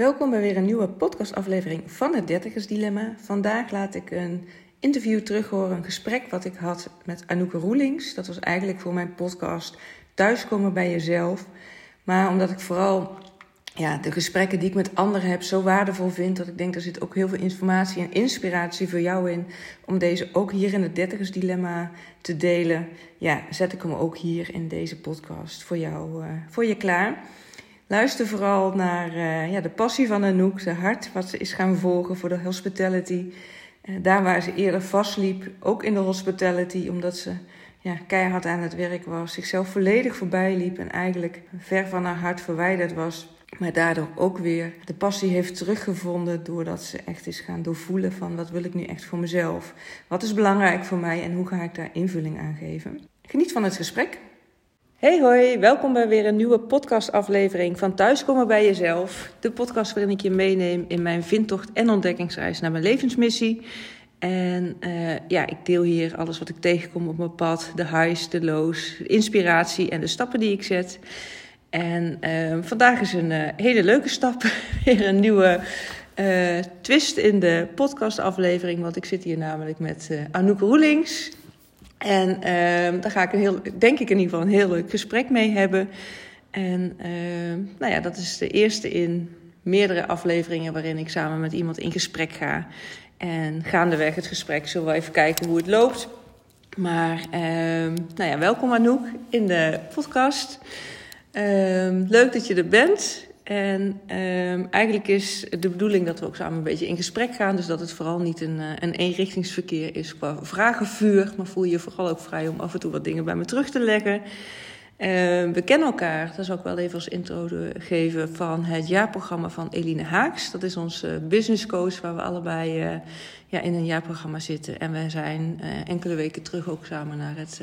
Welkom bij weer een nieuwe podcastaflevering van het Dertigers Dilemma. Vandaag laat ik een interview terughoren, een gesprek wat ik had met Anouk Roelings. Dat was eigenlijk voor mijn podcast Thuiskomen bij jezelf. Maar omdat ik vooral ja, de gesprekken die ik met anderen heb zo waardevol vind, dat ik denk er zit ook heel veel informatie en inspiratie voor jou in om deze ook hier in het Dertigers Dilemma te delen. Ja, zet ik hem ook hier in deze podcast voor jou, uh, voor je klaar. Luister vooral naar uh, ja, de passie van Anouk, de hart, wat ze is gaan volgen voor de hospitality. Uh, daar waar ze eerder vastliep, ook in de hospitality, omdat ze ja, keihard aan het werk was, zichzelf volledig voorbij liep en eigenlijk ver van haar hart verwijderd was. Maar daardoor ook weer de passie heeft teruggevonden doordat ze echt is gaan doorvoelen van wat wil ik nu echt voor mezelf? Wat is belangrijk voor mij en hoe ga ik daar invulling aan geven? Geniet van het gesprek. Hey hoi, welkom bij weer een nieuwe podcastaflevering van Thuiskomen bij Jezelf. De podcast waarin ik je meeneem in mijn vindtocht en ontdekkingsreis naar mijn levensmissie. En uh, ja, ik deel hier alles wat ik tegenkom op mijn pad. De highs, de lows, inspiratie en de stappen die ik zet. En uh, vandaag is een uh, hele leuke stap. Weer een nieuwe twist in de podcastaflevering. Want ik zit hier namelijk met Anouk Roelings. En uh, daar ga ik een heel, denk ik in ieder geval een heel leuk gesprek mee hebben. En uh, nou ja, dat is de eerste in meerdere afleveringen waarin ik samen met iemand in gesprek ga. En gaandeweg het gesprek zullen we even kijken hoe het loopt. Maar uh, nou ja, welkom Anouk in de podcast. Ehm, leuk dat je er bent. En um, eigenlijk is de bedoeling dat we ook samen een beetje in gesprek gaan. Dus dat het vooral niet een, eh, een eenrichtingsverkeer is qua vragenvuur. Maar voel je je vooral ook vrij om af en toe wat dingen bij me terug te leggen. Uh, we kennen elkaar, dat zal ik wel even als intro geven, van het jaarprogramma van Eline Haaks. Dat is onze business coach waar we allebei uh, ja, in een jaarprogramma zitten. En we zijn enkele weken terug ook samen naar het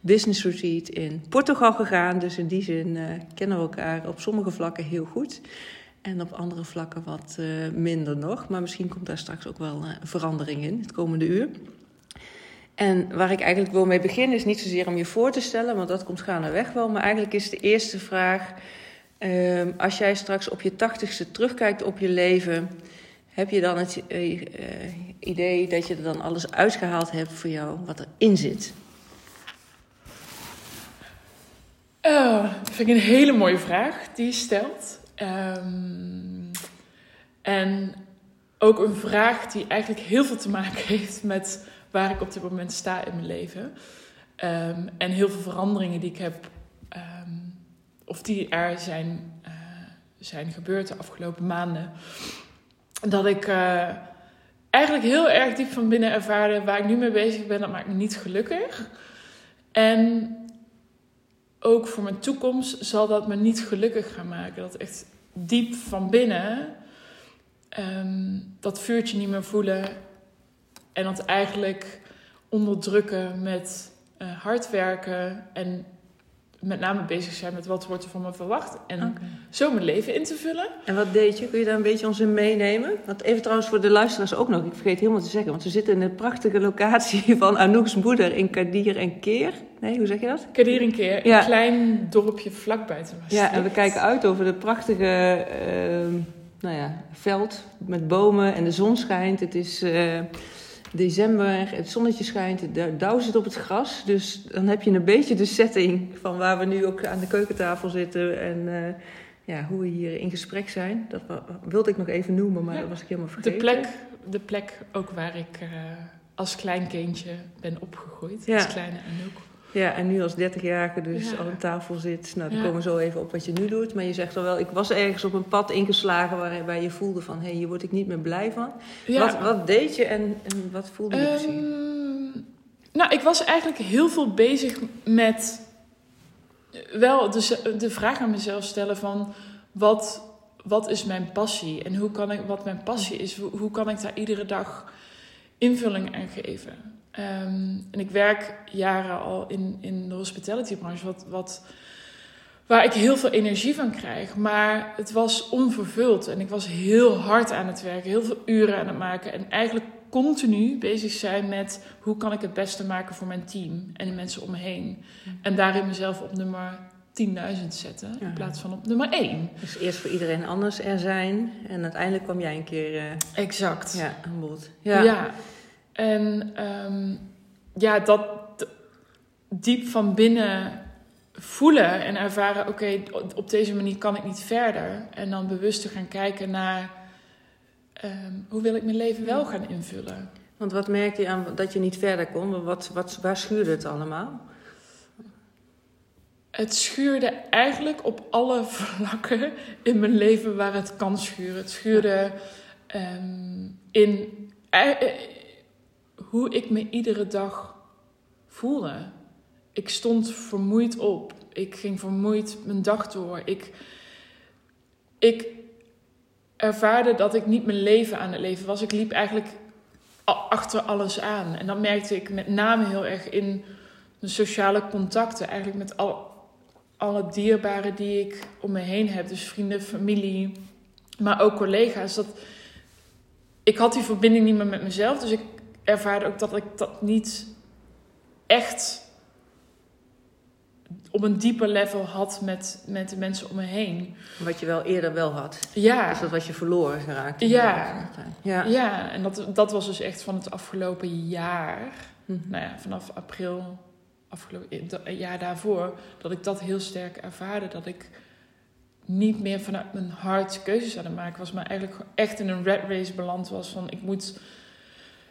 business retreat in Portugal gegaan. Dus in die zin kennen we elkaar op sommige vlakken heel goed. En op andere vlakken wat minder nog. Maar misschien komt daar straks ook wel verandering in het komende uur. En waar ik eigenlijk wil mee beginnen is niet zozeer om je voor te stellen, want dat komt gaandeweg wel. Maar eigenlijk is de eerste vraag, ehm, als jij straks op je tachtigste terugkijkt op je leven... Heb je dan het uh, uh, idee dat je er dan alles uitgehaald hebt voor jou wat erin zit? Oh, dat vind ik een hele mooie vraag die je stelt. Um, en ook een vraag die eigenlijk heel veel te maken heeft met waar ik op dit moment sta in mijn leven. Um, en heel veel veranderingen die ik heb, um, of die er zijn, uh, zijn gebeurd de afgelopen maanden dat ik uh, eigenlijk heel erg diep van binnen ervaarde waar ik nu mee bezig ben, dat maakt me niet gelukkig. En ook voor mijn toekomst zal dat me niet gelukkig gaan maken. Dat echt diep van binnen um, dat vuurtje niet meer voelen en dat eigenlijk onderdrukken met uh, hard werken en met name bezig zijn met wat wordt er van me verwacht. En okay. zo mijn leven in te vullen. En wat deed je? Kun je daar een beetje ons in meenemen? Want even trouwens voor de luisteraars ook nog. Ik vergeet helemaal te zeggen. Want we zitten in de prachtige locatie van Anouk's moeder in Kadir en Keer. Nee, hoe zeg je dat? Kadir en Keer. Ja. Een klein dorpje vlak buiten Ja, en we kijken uit over de prachtige uh, nou ja, veld met bomen. En de zon schijnt. Het is... Uh, december, het zonnetje schijnt, de dauw zit op het gras. Dus dan heb je een beetje de setting van waar we nu ook aan de keukentafel zitten en uh, ja, hoe we hier in gesprek zijn. Dat wilde ik nog even noemen, maar ja, dat was ik helemaal vergeten. De plek, de plek ook waar ik uh, als klein kindje ben opgegroeid, ja. als kleine Anouk. Ja, en nu als 30-jarige dus ja. al aan tafel zit. Nou, dan ja. komen we zo even op wat je nu doet. Maar je zegt al wel, ik was ergens op een pad ingeslagen waarbij je voelde van... hé, hey, hier word ik niet meer blij van. Ja. Wat, wat deed je en, en wat voelde je um, precies? Nou, ik was eigenlijk heel veel bezig met... wel de, de vraag aan mezelf stellen van... wat, wat is mijn passie? En hoe kan ik, wat mijn passie is, hoe, hoe kan ik daar iedere dag invulling aan geven? Um, en ik werk jaren al in, in de hospitality branche, wat, wat, waar ik heel veel energie van krijg. Maar het was onvervuld en ik was heel hard aan het werken, heel veel uren aan het maken. En eigenlijk continu bezig zijn met hoe kan ik het beste maken voor mijn team en de mensen om me heen. En daarin mezelf op nummer 10.000 zetten in plaats van op nummer 1. Dus eerst voor iedereen anders er zijn. En uiteindelijk kwam jij een keer eh, Exact. ja, aan bod. Ja. En ehm, ja, dat diep van binnen voelen en ervaren, oké, op deze manier kan ik niet verder. En dan bewust te gaan kijken naar ehm, hoe wil ik mijn leven wel gaan invullen. Want wat merkte je aan dat je niet verder kon? Wat, wat, waar schuurde het allemaal? Het schuurde eigenlijk op alle vlakken in mijn leven waar het kan schuren. Het schuurde ehm, in eh, hoe ik me iedere dag voelde. Ik stond vermoeid op. Ik ging vermoeid mijn dag door. Ik, ik ervaarde dat ik niet mijn leven aan het leven was. Ik liep eigenlijk achter alles aan. En dat merkte ik met name heel erg in de sociale contacten. Eigenlijk met al, alle dierbaren die ik om me heen heb. Dus vrienden, familie, maar ook collega's. Dat, ik had die verbinding niet meer met mezelf. Dus ik ervaarde ook dat ik dat niet echt op een dieper level had met, met de mensen om me heen. Wat je wel eerder wel had. Ja, Dus dat was je verloren geraakt. Ja. Ja. ja en dat, dat was dus echt van het afgelopen jaar. Mhm. Nou ja, vanaf april, afgelopen dat jaar daarvoor, dat ik dat heel sterk ervaarde. Dat ik niet meer vanuit mijn hart keuzes aan het maken was, maar eigenlijk echt in een red race beland was van ik moet,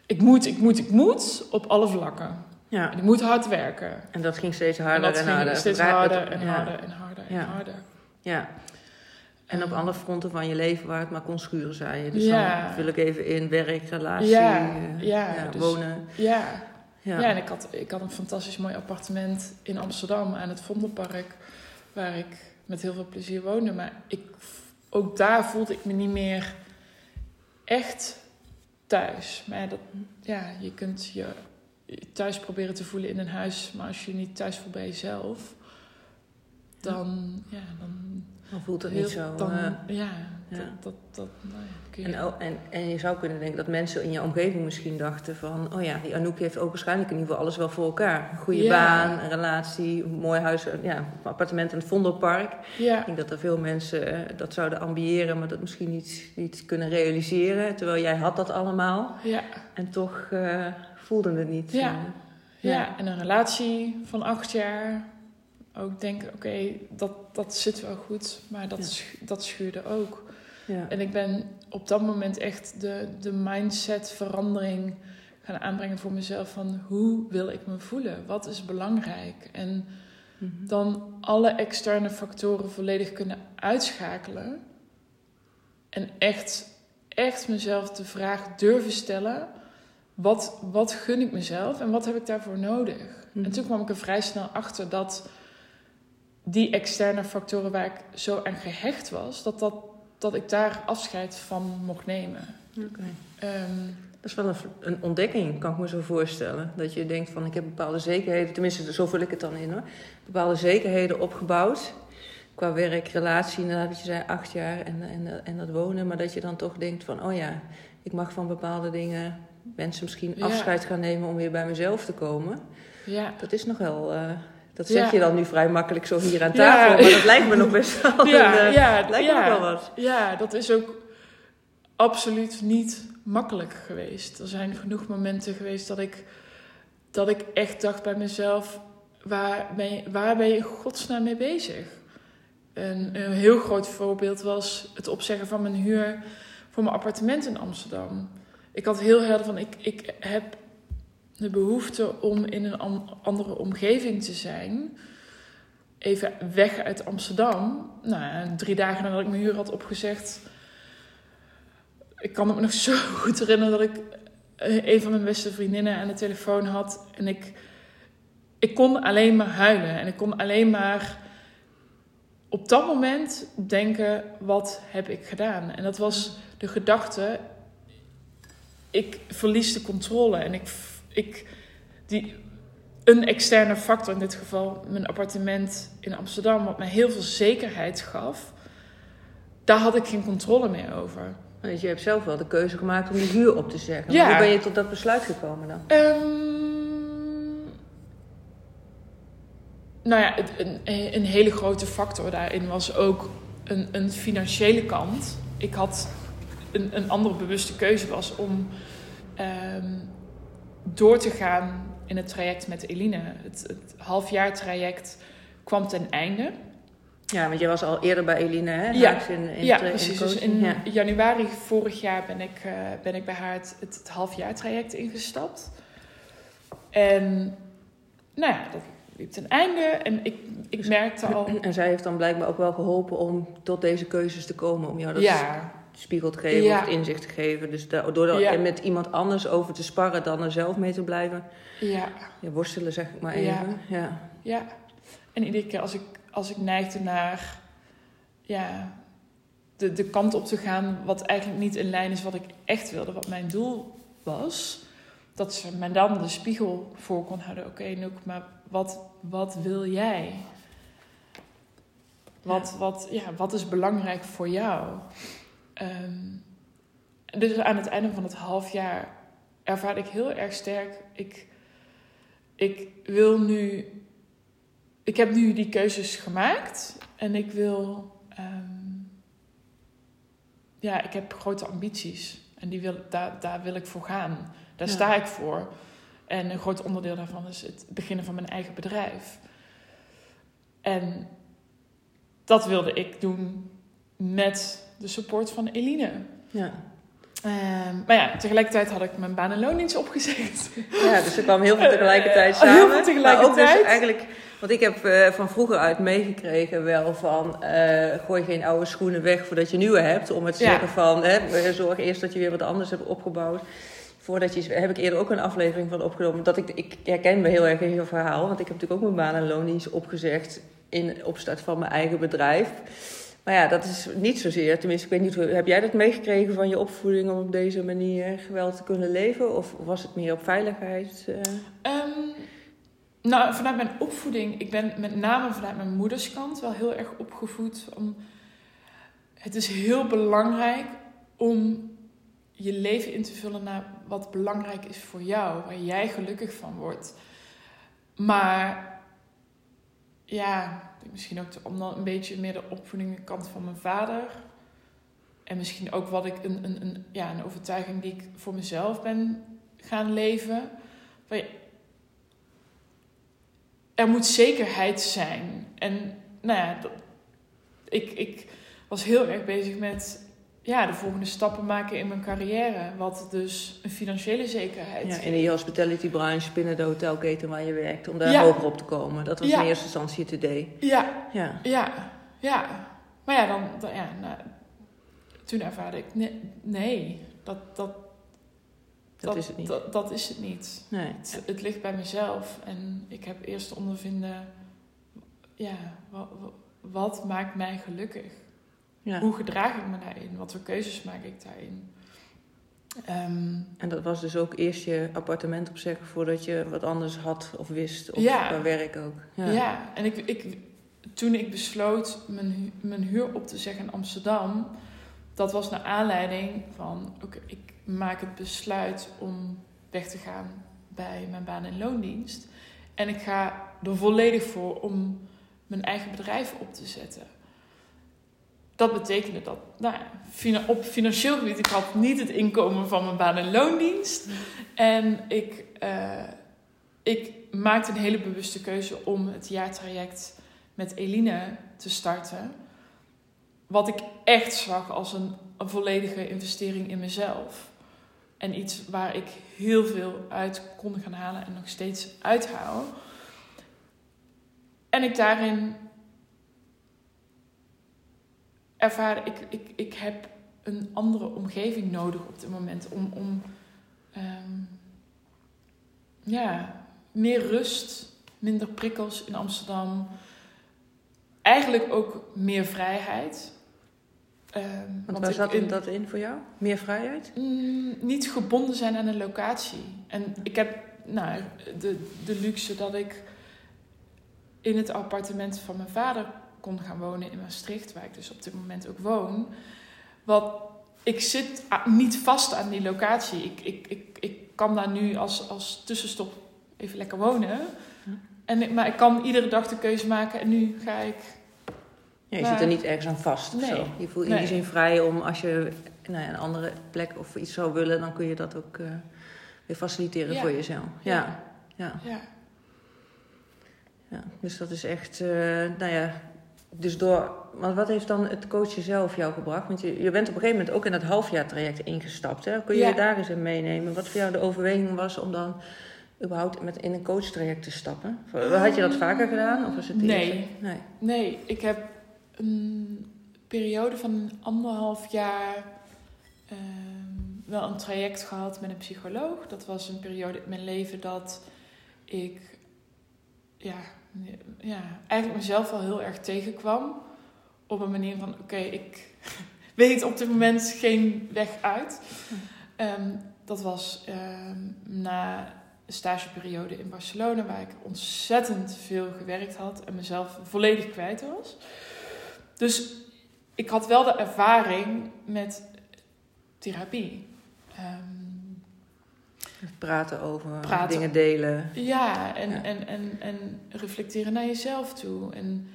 ik moet, ik moet, ik moet op alle vlakken. ja. En ik moet hard werken. En dat ging steeds En harder dat en, ging harder. steeds harder en ja. harder en harder en Ja. harder. Ja. En op Ehm, alle fronten van je leven waar het maar kon schuren, zei je. Dus Ja. dan vul ik even in werk, relatie, Ja, eh, ja, dus- wonen. Ja, Ja. Ja, en ik had, ik had een fantastisch mooi appartement in Amsterdam aan het Vondelpark, waar ik met heel veel plezier woonde. Maar ik, ook daar voelde ik me niet meer echt thuis. Maar ja, dat, ja, je kunt je thuis proberen te voelen in een huis, maar als je niet thuis voelt bij jezelf, dan, ja, dan, Dan voelt het heel- niet zo. dan, eh, ja, ja. Dat, dat, dat, nou ja, en, en, en je zou kunnen denken dat mensen in je omgeving misschien dachten van... oh ja, die Anouk heeft ook waarschijnlijk in ieder geval alles wel voor elkaar. Een goede Ja. baan, een relatie, een mooi huis, een- ja, een appartement in het Vondelpark. ja, Ik denk dat er veel mensen eh, dat zouden ambiëren... maar dat misschien niet, niet kunnen realiseren. Terwijl jij had dat allemaal ja. en toch eh voelde het niet. Ja. Ja, Ja. en een relatie van acht jaar. Ook denken, oké, dat, dat zit wel goed, maar dat, Ja. dat schuurde ook. ja. En ik ben op dat moment echt de, de mindset verandering gaan aanbrengen voor mezelf van hoe wil ik me voelen? Wat is belangrijk? En Mhm. dan alle externe factoren volledig kunnen uitschakelen. En echt, echt mezelf de vraag durven stellen: wat, wat gun ik mezelf en wat heb ik daarvoor nodig? Mhm. En toen kwam ik er vrij snel achter dat die externe factoren waar ik zo aan gehecht was, dat, dat, dat ik daar afscheid van mocht nemen. Ehm, Dat is wel een, een ontdekking, kan ik me zo voorstellen. Dat je denkt van ik heb bepaalde zekerheden, tenminste zo vul ik het dan in hoor. Bepaalde zekerheden opgebouwd. Qua werk, relatie, inderdaad wat je zei, acht jaar en, en, en dat wonen. Maar dat je dan toch denkt van oh ja, ik mag van bepaalde dingen mensen misschien Ja. afscheid gaan nemen om weer bij mezelf te komen. ja. Dat is nog wel, eh, dat zeg Ja. je dan nu vrij makkelijk zo hier aan Ja. tafel. Maar dat lijkt me nog best wel, Ja, een, eh, ja, lijkt me nog wel wat. Ja, dat is ook absoluut niet makkelijk geweest. Er zijn genoeg momenten geweest dat ik, dat ik echt dacht bij mezelf: waar ben je, waar ben je in godsnaam mee bezig? En een heel groot voorbeeld was het opzeggen van mijn huur voor mijn appartement in Amsterdam. Ik had heel helder van: ik, ik heb de behoefte om in een an- andere omgeving te zijn. Even weg uit Amsterdam. Nou, drie dagen nadat ik mijn huur had opgezegd. Ik kan het me nog zo goed herinneren dat ik eh, een van mijn beste vriendinnen aan de telefoon had. En ik, ik kon alleen maar huilen. En ik kon alleen maar op dat moment denken: wat heb ik gedaan? En dat was de gedachte: ik verlies de controle. En ik, ik die, een externe factor, in dit geval mijn appartement in Amsterdam, wat mij heel veel zekerheid gaf, daar had ik geen controle meer over. Want je hebt zelf wel de keuze gemaakt om die huur op te zeggen. Ja. Hoe ben je tot dat besluit gekomen dan? Ehm, nou ja, een, een hele grote factor daarin was ook een, een financiële kant. Ik had een, een andere bewuste keuze was om ehm, door te gaan in het traject met Eline. Het, het halfjaartraject kwam ten einde. Ja, want je was al eerder bij Eline, hè? Ja, in, in ja precies. dus in januari vorig jaar ben ik, uh, ben ik bij haar het, het, het halfjaartraject ingestapt. En nou ja, dat liep ten einde. En ik, ik dus merkte al... En zij heeft dan blijkbaar ook wel geholpen om tot deze keuzes te komen. Om jou dat ja. Spiegel te geven of inzicht te geven. Dus door er met iemand anders over te sparren dan er zelf mee te blijven. Ja. ja worstelen zeg ik maar even. Ja. ja. En iedere keer als ik, als ik neigde naar... Ja, de, de kant op te gaan wat eigenlijk niet in lijn is wat ik echt wilde. Wat mijn doel was dat ze me dan de spiegel voor kon houden. Oké, okay, Noek, maar wat, wat wil jij? Wat. Wat, ja, wat is belangrijk voor jou? Um, dus aan het einde van het half jaar ervaar ik heel erg sterk. Ik, ik wil nu. Ik heb nu die keuzes gemaakt en ik wil. Um, ja, ik heb grote ambities en die wil, daar, daar wil ik voor gaan. Daar sta ik voor. En een groot onderdeel daarvan is het beginnen van mijn eigen bedrijf. En dat wilde ik doen met de support van Eline. Ja. Um, maar ja, tegelijkertijd had ik mijn baan en loondienst opgezet. Ja, dus er kwam heel veel tegelijkertijd samen. Heel veel tegelijkertijd. Maar ook dus eigenlijk, want ik heb uh, van vroeger uit meegekregen wel van... Uh, gooi geen oude schoenen weg voordat je nieuwe hebt. Om het te ja. zeggen van, hè, zorg eerst dat je weer wat anders hebt opgebouwd voordat je heb ik eerder ook een aflevering van opgenomen. Dat ik, ik herken me heel erg in je verhaal. Want ik heb natuurlijk ook mijn baan en loondienst opgezegd in opstart van mijn eigen bedrijf. Maar ja, dat is niet zozeer. Tenminste, ik weet niet, heb jij dat meegekregen van je opvoeding om op deze manier wel te kunnen leven? Of was het meer op veiligheid? Uh... Um, nou, vanuit mijn opvoeding, ik ben met name vanuit mijn moederskant wel heel erg opgevoed. Om, het is heel belangrijk om je leven in te vullen naar wat belangrijk is voor jou, waar jij gelukkig van wordt. Maar ja, misschien ook om dan een beetje meer de opvoeding kant van mijn vader. En misschien ook wat ik een, een, een, ja, een overtuiging die ik voor mezelf ben gaan leven. Er moet zekerheid zijn. En nou ja, ik, ik was heel erg bezig met ja, de volgende stappen maken in mijn carrière. Wat dus een financiële zekerheid ja, In de hospitality branche binnen de hotelketen waar je werkt. Om daar hoger op te komen. Dat was in eerste instantie het idee. Ja. Ja. Ja. ja. Maar ja, dan, dan ja, nou, toen ervaarde ik, nee, nee dat, dat, dat, is het niet. Dat, dat is het niet. Nee. Het, het, ligt bij mezelf. En ik heb eerst ondervinden, ja, wat, wat maakt mij gelukkig? Ja. Hoe gedraag ik me daarin? Wat voor keuzes maak ik daarin? Um, en dat was dus ook eerst je appartement opzeggen voordat je wat anders had of wist. Of ja. qua werk ook. Ja, ja. en ik, ik, toen ik besloot mijn, mijn huur op te zeggen in Amsterdam, dat was naar aanleiding van: oké, ik maak het besluit om weg te gaan bij mijn baan- en loondienst. En ik ga er volledig voor om mijn eigen bedrijf op te zetten dat betekende dat nou, op financieel gebied, ik had niet het inkomen van mijn baan- en loondienst. En ik, uh, ik maakte een hele bewuste keuze om het jaartraject met Eline te starten. Wat ik echt zag als een, een volledige investering in mezelf. En iets waar ik heel veel uit kon gaan halen en nog steeds uithaal. En ik daarin ervaren, ik, ik, ik heb een andere omgeving nodig op dit moment om, om ehm, ja, meer rust, minder prikkels in Amsterdam. Eigenlijk ook meer vrijheid. Um, want waar zat in, dat in voor jou? Meer vrijheid? Mm, niet gebonden zijn aan een locatie. En ik heb nou, de, de luxe dat ik in het appartement van mijn vader kon gaan wonen in Maastricht, waar ik dus op dit moment ook woon. Wat, ik zit niet vast aan die locatie. Ik, ik, ik, ik kan daar nu als, als tussenstop even lekker wonen. en, ik- maar ik kan iedere dag de keuze maken en nu ga ik. Ja, je Maar- zit er niet ergens aan vast Nee. zo. Je voelt in Nee. die zin vrij om als je nou ja, een andere plek of iets zou willen, dan kun je dat ook eh, weer faciliteren Ja. voor jezelf. Ja, ja, Ja. ja. Dus dat is echt, eh, nou ja, dus door, want wat heeft dan het coachen zelf jou gebracht? Want je, je bent op een gegeven moment ook in dat halfjaartraject ingestapt. Hè? Kun je Ja. je daar eens in meenemen? Wat voor jou de overweging was om dan überhaupt met in een coachtraject te stappen? Had je dat vaker gedaan? Of was het Nee. eerste? Nee. Nee, ik heb een periode van anderhalf jaar ehm, wel een traject gehad met een psycholoog. Dat was een periode in mijn leven dat ik ja, ja, eigenlijk mezelf wel heel erg tegenkwam. Op een manier van, oké, ik weet op dit moment geen weg uit. Ehm, dat was ehm, na een stageperiode in Barcelona, waar ik ontzettend veel gewerkt had en mezelf volledig kwijt was. Dus ik had wel de ervaring met therapie. Ehm, Praten over, Praten. dingen delen. ja, en, Ja. En, en, en reflecteren naar jezelf toe. En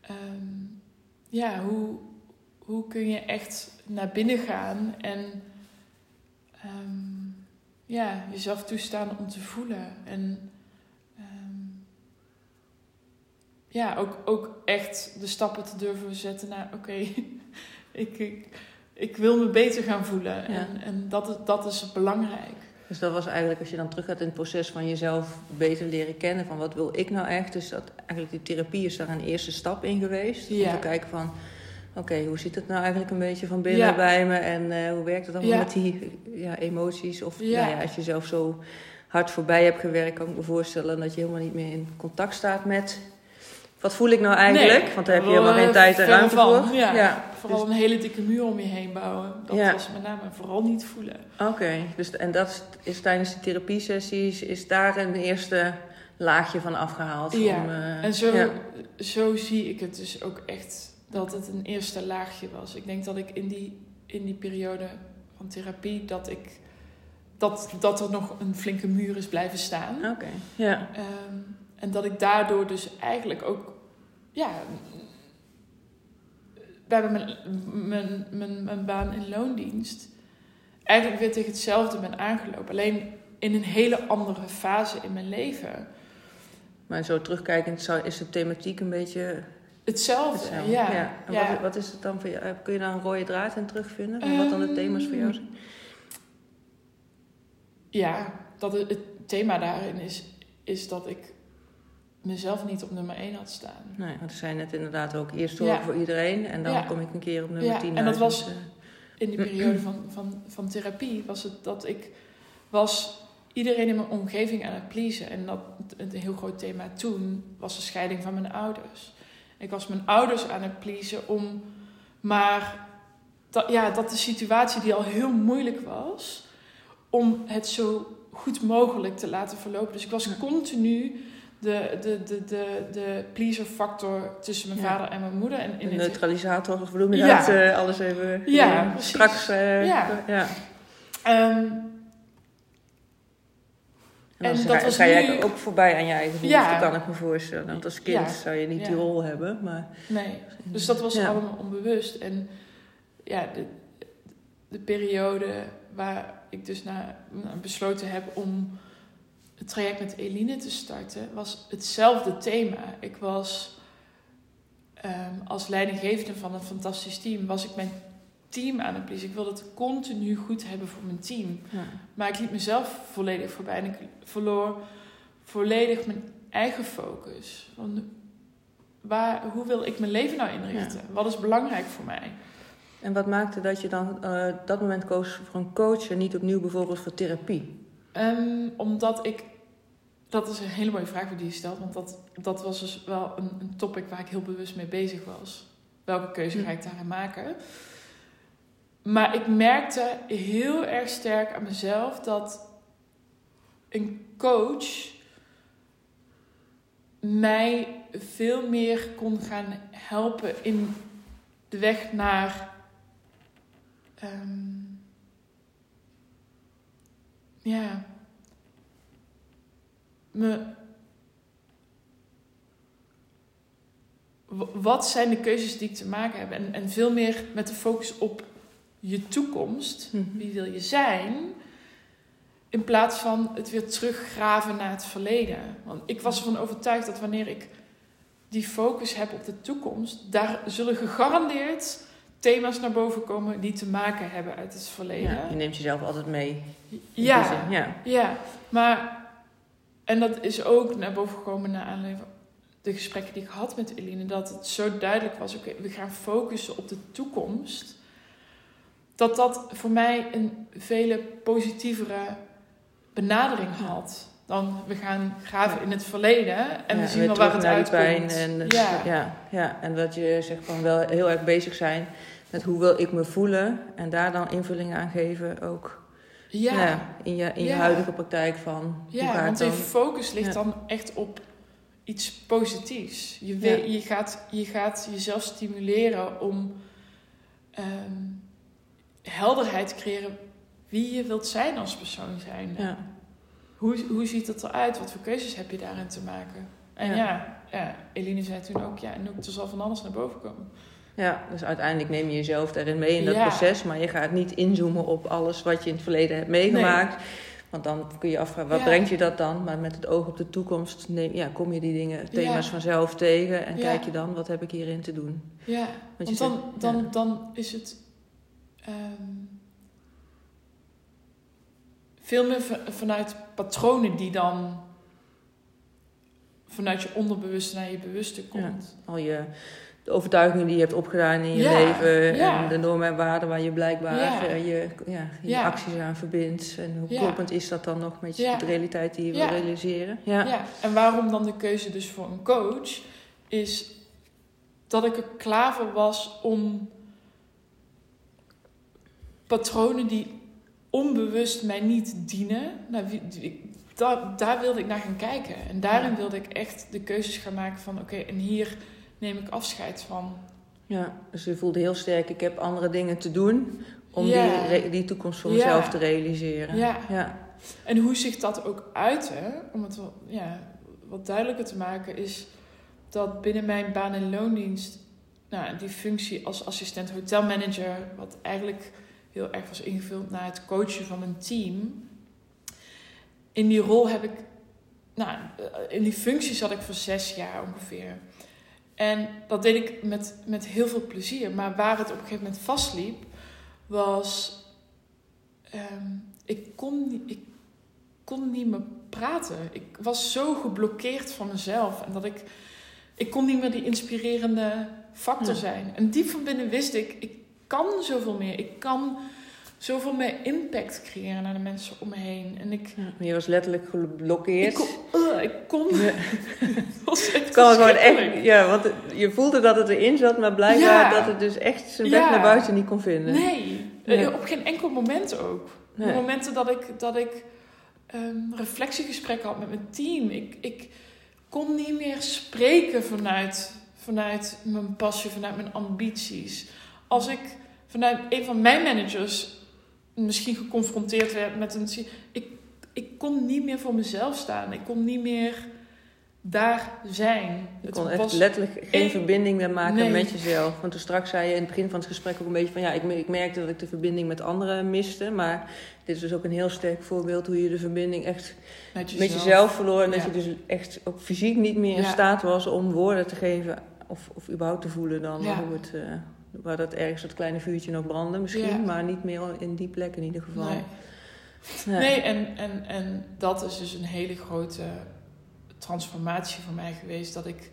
ehm, ja, hoe, hoe kun je echt naar binnen gaan en ehm, ja, jezelf toestaan om te voelen. En ehm, ja, ook, ook echt de stappen te durven zetten naar oké, ik, ik, ik wil me beter gaan voelen. En, en dat, dat is belangrijk. Dus dat was eigenlijk, als je dan terug gaat in het proces van jezelf beter leren kennen, van wat wil ik nou echt. Dus dat eigenlijk die therapie is daar een eerste stap in geweest. Ja. Om te kijken van, oké, hoe zit het nou eigenlijk een beetje van binnen Ja. bij me? En eh, hoe werkt het dan Ja. met die ja, emoties? Of. Nou ja, als je zelf zo hard voorbij hebt gewerkt, kan ik me voorstellen dat je helemaal niet meer in contact staat met... Wat voel ik nou eigenlijk? Nee, Want daar heb je wel, helemaal geen eh, tijd en ruimte van, voor. Ja, vooral dus- een hele dikke muur om je heen bouwen. Dat Ja. was met name vooral niet voelen. Oké, dus, en dat is, tijdens de therapiesessies, is daar een eerste laagje van afgehaald? Ja, om, eh, En zo, ja. zo zie ik het dus ook echt dat het een eerste laagje was. Ik denk dat ik in die, in die periode van therapie dat ik dat, dat er nog een flinke muur is blijven staan. Oké, ja. Ehm, en dat ik daardoor dus eigenlijk ook, ja, bij mijn, mijn, mijn, mijn baan in loondienst eigenlijk weer tegen hetzelfde ben aangelopen. Alleen in een hele andere fase in mijn leven. Maar zo terugkijkend zou, is de thematiek een beetje Hetzelfde, hetzelfde. ja. En ja. Wat, wat is het dan voor jou? Kun je daar een rode draad in terugvinden? Wat dan de thema's voor jou zijn? Ja, dat het, het thema daarin is, is dat ik mezelf niet op nummer 1 had staan. Nee, want er zijn net inderdaad ook eerst Ja. horen voor iedereen en dan Ja. kom ik een keer op nummer Ja, 10 en dat uit. was- Dus, eh, In die periode van, van, van therapie was het dat ik was iedereen in mijn omgeving aan het pleasen. En dat een heel groot thema toen was de scheiding van mijn ouders. Ik was mijn ouders aan het pleasen om maar dat, ja, dat de situatie die al heel moeilijk was, om het zo goed mogelijk te laten verlopen. Dus ik was continu de, de, de, de, de pleaser factor tussen mijn Ja. vader en mijn moeder. En in het, neutralisator, of je Ja. dat? eh, alles even Ja, straks. eh, Ja. ja. Ehm, En dat was ga jij nu- ook voorbij aan je eigen behoeften, Ja. kan ik me voorstellen. Want als kind Ja. zou je niet die rol hebben. Maar, Nee, dus dat was allemaal onbewust. En ja, de, de periode waar ik dus na, nou, besloten heb om het traject met Eline te starten, was hetzelfde thema. Ik was ehm, als leidinggevende van een fantastisch team, was ik mijn team aan het pleasen. Ik wilde het continu goed hebben voor mijn team. ja. Maar ik liet mezelf volledig voorbij en ik verloor volledig mijn eigen focus. Van waar, hoe wil ik mijn leven nou inrichten? Wat is belangrijk voor mij? En wat maakte dat je dan eh, dat moment koos voor een coach en niet opnieuw bijvoorbeeld voor therapie? Ehm, omdat ik. Dat is een hele mooie vraag die je stelt, want dat, dat was dus wel een, een topic waar ik heel bewust mee bezig was. Welke keuze ga ik daarin maken? Maar ik merkte heel erg sterk aan mezelf dat een coach mij veel meer kon gaan helpen in de weg naar. ehm, ja. Me wat zijn de keuzes die ik te maken heb. En, en veel meer met de focus op je toekomst. Mhm. Wie wil je zijn? In plaats van het weer teruggraven naar het verleden. Want ik was ervan overtuigd dat wanneer ik die focus heb op de toekomst, daar zullen gegarandeerd thema's naar boven komen die te maken hebben uit het verleden. Ja, je neemt jezelf altijd mee. Ja, ja. ja, maar en dat is ook naar boven gekomen naar aanleiding van de gesprekken die ik had met Eline, dat het zo duidelijk was: oké, we gaan focussen op de toekomst. Dat dat voor mij een vele positievere benadering had dan we gaan graven in het verleden en Ja, we zien wel waar het naar die pijn uitkomt. En, Ja. ja. Ja, en dat je zegt van wel heel erg bezig zijn met hoe wil ik me voelen. En daar dan invulling aan geven ook ja. in, je, in je Ja. huidige praktijk van Ja, want dan... die focus ligt Ja. dan echt op iets positiefs. Je, weet, je, gaat, je gaat jezelf stimuleren om ehm, helderheid te creëren wie je wilt zijn als persoon zijn. Ja. Hoe, hoe ziet het eruit? Wat voor keuzes heb je daarin te maken? En Ja. ja, ja, Eline zei toen ook, ja, en ook er zal van alles naar boven komen. Ja, dus uiteindelijk neem je jezelf daarin mee in dat Ja. proces. Maar je gaat niet inzoomen op alles wat je in het verleden hebt meegemaakt. Want dan kun je afvragen, wat Ja. brengt je dat dan? Maar met het oog op de toekomst neem, ja, kom je die dingen, thema's Ja. vanzelf tegen. En kijk je dan, wat heb ik hierin te doen? Ja, want dan, zegt- dan, dan is het ehm, veel meer va- vanuit patronen die dan vanuit je onderbewuste naar je bewuste komt. Al je de overtuigingen die je hebt opgedaan in je Ja, leven. ja. En de normen en waarden waar je blijkbaar eh, je, ja, je acties aan verbindt. En hoe kloppend is dat dan nog met de realiteit die je wil realiseren? Ja. Ja. en waarom dan de keuze dus voor een coach is dat ik er klaar voor was om patronen die onbewust mij niet dienen, nou, daar, daar wilde ik naar gaan kijken. En daarin wilde ik echt de keuzes gaan maken van oké, en hier neem ik afscheid van. Ja, dus je voelde heel sterk, ik heb andere dingen te doen om Ja. die, die toekomst voor Ja. mezelf te realiseren. Ja. ja. En hoe zich dat ook uitte, om het wel, ja, wat duidelijker te maken, is dat binnen mijn baan- en loondienst, nou, die functie als assistent hotelmanager, wat eigenlijk heel erg was ingevuld naar het coachen van een team. In die rol heb ik, nou, in die functie zat ik voor zes jaar ongeveer. En dat deed ik met, met heel veel plezier. Maar waar het op een gegeven moment vastliep, was. ehm, ik, kon, niet- ik kon niet meer praten. Ik was zo geblokkeerd van mezelf. En dat ik. Ik kon niet meer die inspirerende factor Ja. zijn. En diep van binnen wist ik, ik kan zoveel meer. Ik kan zoveel meer impact creëren naar de mensen om me heen. En ik. Ja, Je was letterlijk geblokkeerd. Ik kon. Ugh, ik kon Ja. het was echt gewoon echt, ja, want je voelde dat het erin zat, maar blijkbaar Ja. dat het dus echt zijn weg naar buiten niet kon vinden. Nee, Nee. Eh, op geen enkel moment ook. Nee. Momenten dat ik, dat ik ehm, reflectiegesprekken had met mijn team. Ik, ik kon niet meer spreken vanuit, vanuit mijn passie, vanuit mijn ambities. Als ik vanuit een van mijn managers misschien geconfronteerd werd met een... Ik, ik kon niet meer voor mezelf staan. Ik kon niet meer daar zijn. Je Het kon echt was- letterlijk geen verbinding meer maken Nee. met jezelf. Want toen straks zei je in het begin van het gesprek ook een beetje van... ja, ik, ik merkte dat ik de verbinding met anderen miste. Maar dit is dus ook een heel sterk voorbeeld... hoe je de verbinding echt met met jezelf verloor. En dat je dus echt ook fysiek niet meer in Ja. staat was om woorden te geven... of, of überhaupt te voelen dan Ja. hoe het... eh, waar dat ergens dat kleine vuurtje nog brandde misschien. Ja. Maar niet meer in die plek in ieder geval. Nee. Ja. Nee, en, en, en dat is dus een hele grote transformatie voor mij geweest. Dat ik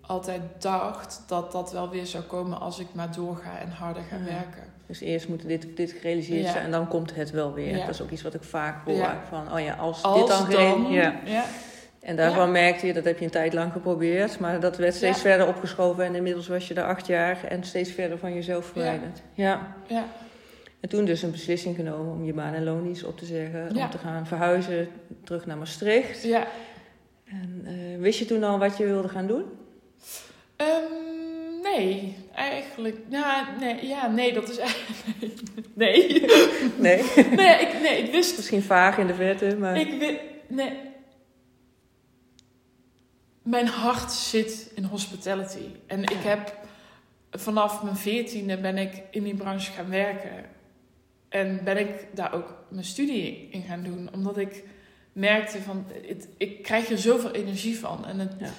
altijd dacht dat dat wel weer zou komen als ik maar doorga en harder ga Ja. werken. Dus eerst moet dit, dit gerealiseerd zijn en dan komt het wel weer. Dat is ook iets wat ik vaak hoor. Van, oh ja, als, Als dit dan, dan, geen... Ja. En daarvan Ja. merkte je, dat heb je een tijd lang geprobeerd, maar dat werd steeds Ja. verder opgeschoven en inmiddels was je er acht jaar en steeds verder van jezelf verwijderd. Ja. ja. En toen dus een beslissing genomen om je baan en loondienst op te zeggen, om te gaan verhuizen terug naar Maastricht. ja. En eh, wist je toen al wat je wilde gaan doen? Ehm, nee, eigenlijk. Ja, nee, ja, nee, dat is eigenlijk. Nee. Nee. nee, ik, nee, ik wist. Misschien vaag in de verte, maar... Ik wist. Nee. Mijn hart zit in hospitality. En ik heb vanaf mijn veertiende ben ik in die branche gaan werken. En ben ik daar ook mijn studie in gaan doen. Omdat ik merkte van, het, ik krijg er zoveel energie van. En het, Ja.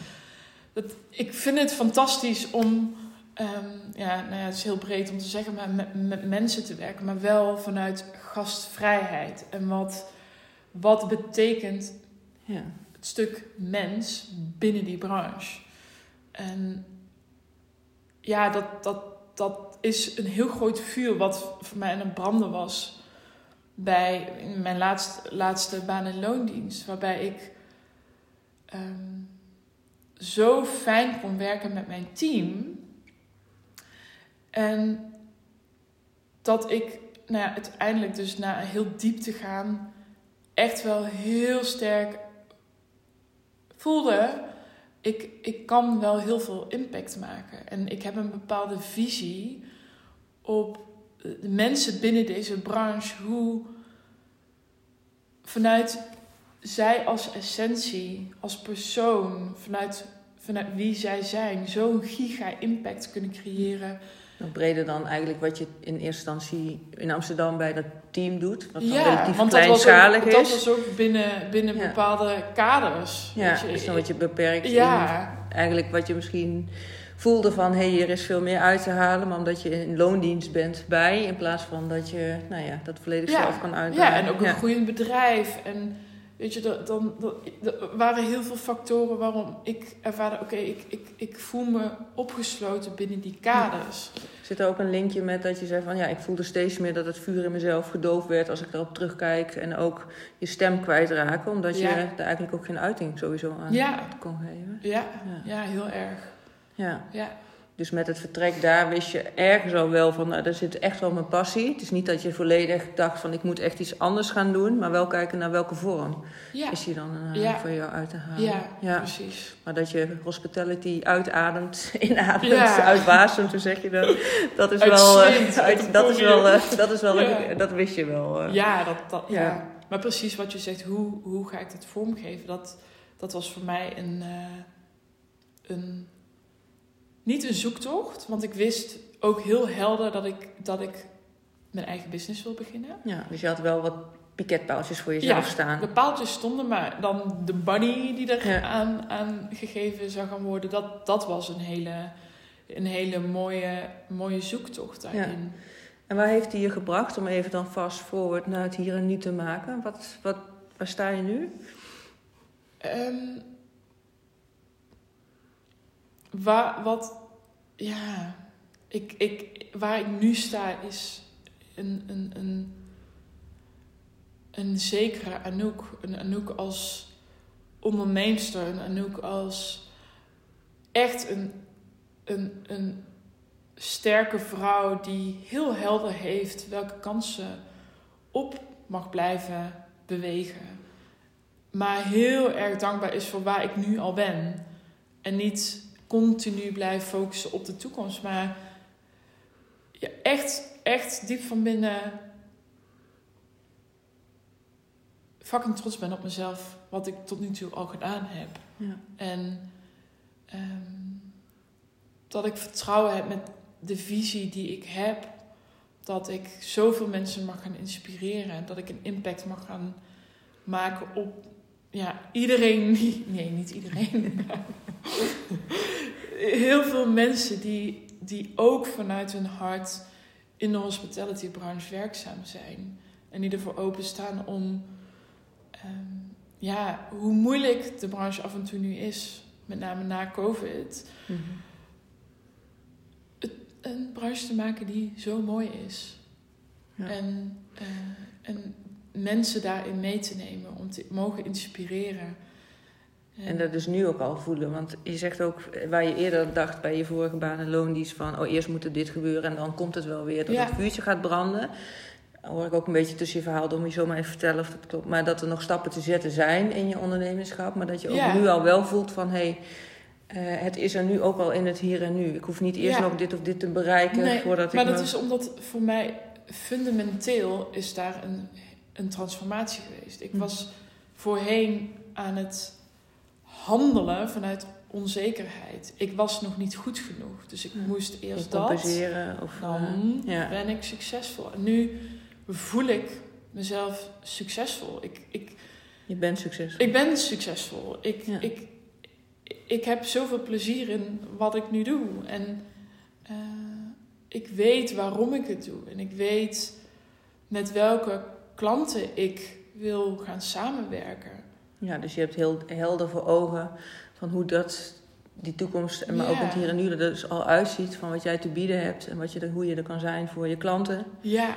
het, ik vind het fantastisch om, ehm, ja, nou ja, het is heel breed om te zeggen, maar met, met mensen te werken. Maar wel vanuit gastvrijheid. En wat, wat betekent Ja. Stuk mens binnen die branche. En ja, dat, dat, dat is een heel groot vuur wat voor mij aan het branden was bij mijn laatste, laatste baan in loondienst. Waarbij ik ehm, zo fijn kon werken met mijn team. En dat ik nou ja, uiteindelijk dus na heel diep te gaan echt wel heel sterk voelde, ik, ik kan wel heel veel impact maken. En ik heb een bepaalde visie op de mensen binnen deze branche, hoe vanuit zij als essentie, als persoon, vanuit, vanuit wie zij zijn, zo'n giga-impact kunnen creëren. Nog breder dan eigenlijk wat je in eerste instantie in Amsterdam bij dat team doet. Wat dan ja, relatief want dat kleinschalig ook, is. dat was ook binnen, binnen Ja. bepaalde kaders. ja, weet je. dus dan word je beperkt Ja, in eigenlijk wat je misschien voelde van... hé, hey, hier is veel meer uit te halen. Maar omdat je in loondienst bent bij... in plaats van dat je nou ja, dat volledig Ja. zelf kan uithalen. Ja, en ook een groeiend bedrijf. En weet je, dat- dan, er waren heel veel factoren waarom ik ervaarde... oké, ik, ik, ik voel me opgesloten binnen die kaders. Zit er ook een linkje met dat je zei van... ja, ik voelde steeds meer dat het vuur in mezelf gedoofd werd... als ik erop terugkijk. En ook je stem kwijtraken. Omdat je Ja. er eigenlijk ook geen uiting sowieso aan Ja. kon geven. Ja, Ja. ja, heel erg. ja. Ja, Dus met het vertrek daar wist je ergens al wel van, nou, daar zit echt wel mijn passie. Het is niet dat je volledig dacht van, ik moet echt iets anders gaan doen, maar wel kijken naar welke vorm ja, is die dan Ja. voor jou uit te halen. ja, ja. precies. Maar dat je hospitality uitademt, inademt, uitwasemt, hoe zeg je dat? Dat is wel, eh, dat is wel, eh, dat is wel, dat wist je wel. Ja, dat, dat, ja. Maar precies wat je zegt, hoe, hoe ga ik dat vormgeven? Dat, dat was voor mij een, een... Niet een zoektocht, want ik wist ook heel helder dat ik, dat ik mijn eigen business wil beginnen. Ja, dus je had wel wat piketpaaltjes voor jezelf Ja, staan. De paaltjes stonden, maar dan de money die er Ja. aan, aan gegeven zou gaan worden, dat, dat was een hele, een hele mooie, mooie zoektocht daarin. En waar heeft die je gebracht om even dan fast forward naar het hier en nu te maken? Wat, wat, waar sta je nu? Ehm, waar, wat, ja, ik, ik, waar ik nu sta is een, een, een, een zekere Anouk. Een Anouk als onderneemster, een Anouk als echt een, een, een sterke vrouw die heel helder heeft welke kansen op mag blijven bewegen maar heel erg dankbaar is voor waar ik nu al ben. En niet continu blijven focussen op de toekomst, maar ja, echt, echt diep van binnen fucking trots ben op mezelf, wat ik tot nu toe al gedaan heb. Ja. En ehm, dat ik vertrouwen heb met de visie die ik heb. Dat ik zoveel mensen mag gaan inspireren. Dat ik een impact mag gaan maken op ja, iedereen. Nee, niet iedereen. heel veel mensen die, die ook vanuit hun hart in de hospitality branche werkzaam zijn. En die ervoor openstaan om, ehm, ja, hoe moeilijk de branche af en toe nu is, met name na COVID, Mhm. een branche te maken die zo mooi is. Ja. En, eh, en mensen daarin mee te nemen, om te mogen inspireren. En dat dus nu ook al voelen. Want je zegt ook, eh, waar je eerder dacht bij je vorige baan en loondienst van... oh, eerst moet er dit gebeuren en dan komt het wel weer. Dat Ja. het vuurtje gaat branden. Dan hoor ik ook een beetje tussen je verhaal. Moet je zomaar even vertellen of dat klopt. Maar dat er nog stappen te zetten zijn in je ondernemerschap. Maar dat je ook Ja. nu al wel voelt van... hé, hey, het is er nu ook al in het hier en nu. Ik hoef niet eerst Ja. nog dit of dit te bereiken Nee, voordat maar ik dat me- is omdat voor mij fundamenteel is daar een, een transformatie geweest. Ik Hm. was voorheen aan het handelen vanuit onzekerheid. Ik was nog niet goed genoeg. Dus ik Ja. moest eerst dat. compenseren of Dan eh, ja. ben ik succesvol. En nu voel ik mezelf succesvol. Ik, ik, je bent succesvol. ik ben succesvol. Ik, Ja. ik, ik heb zoveel plezier in wat ik nu doe. En eh, ik weet waarom ik het doe. En ik weet met welke klanten ik wil gaan samenwerken. Ja, dus je hebt heel helder voor ogen van hoe dat, die toekomst, en maar ook het hier en nu er dus al uitziet van wat jij te bieden hebt en wat je hoe je er kan zijn voor je klanten. Ja,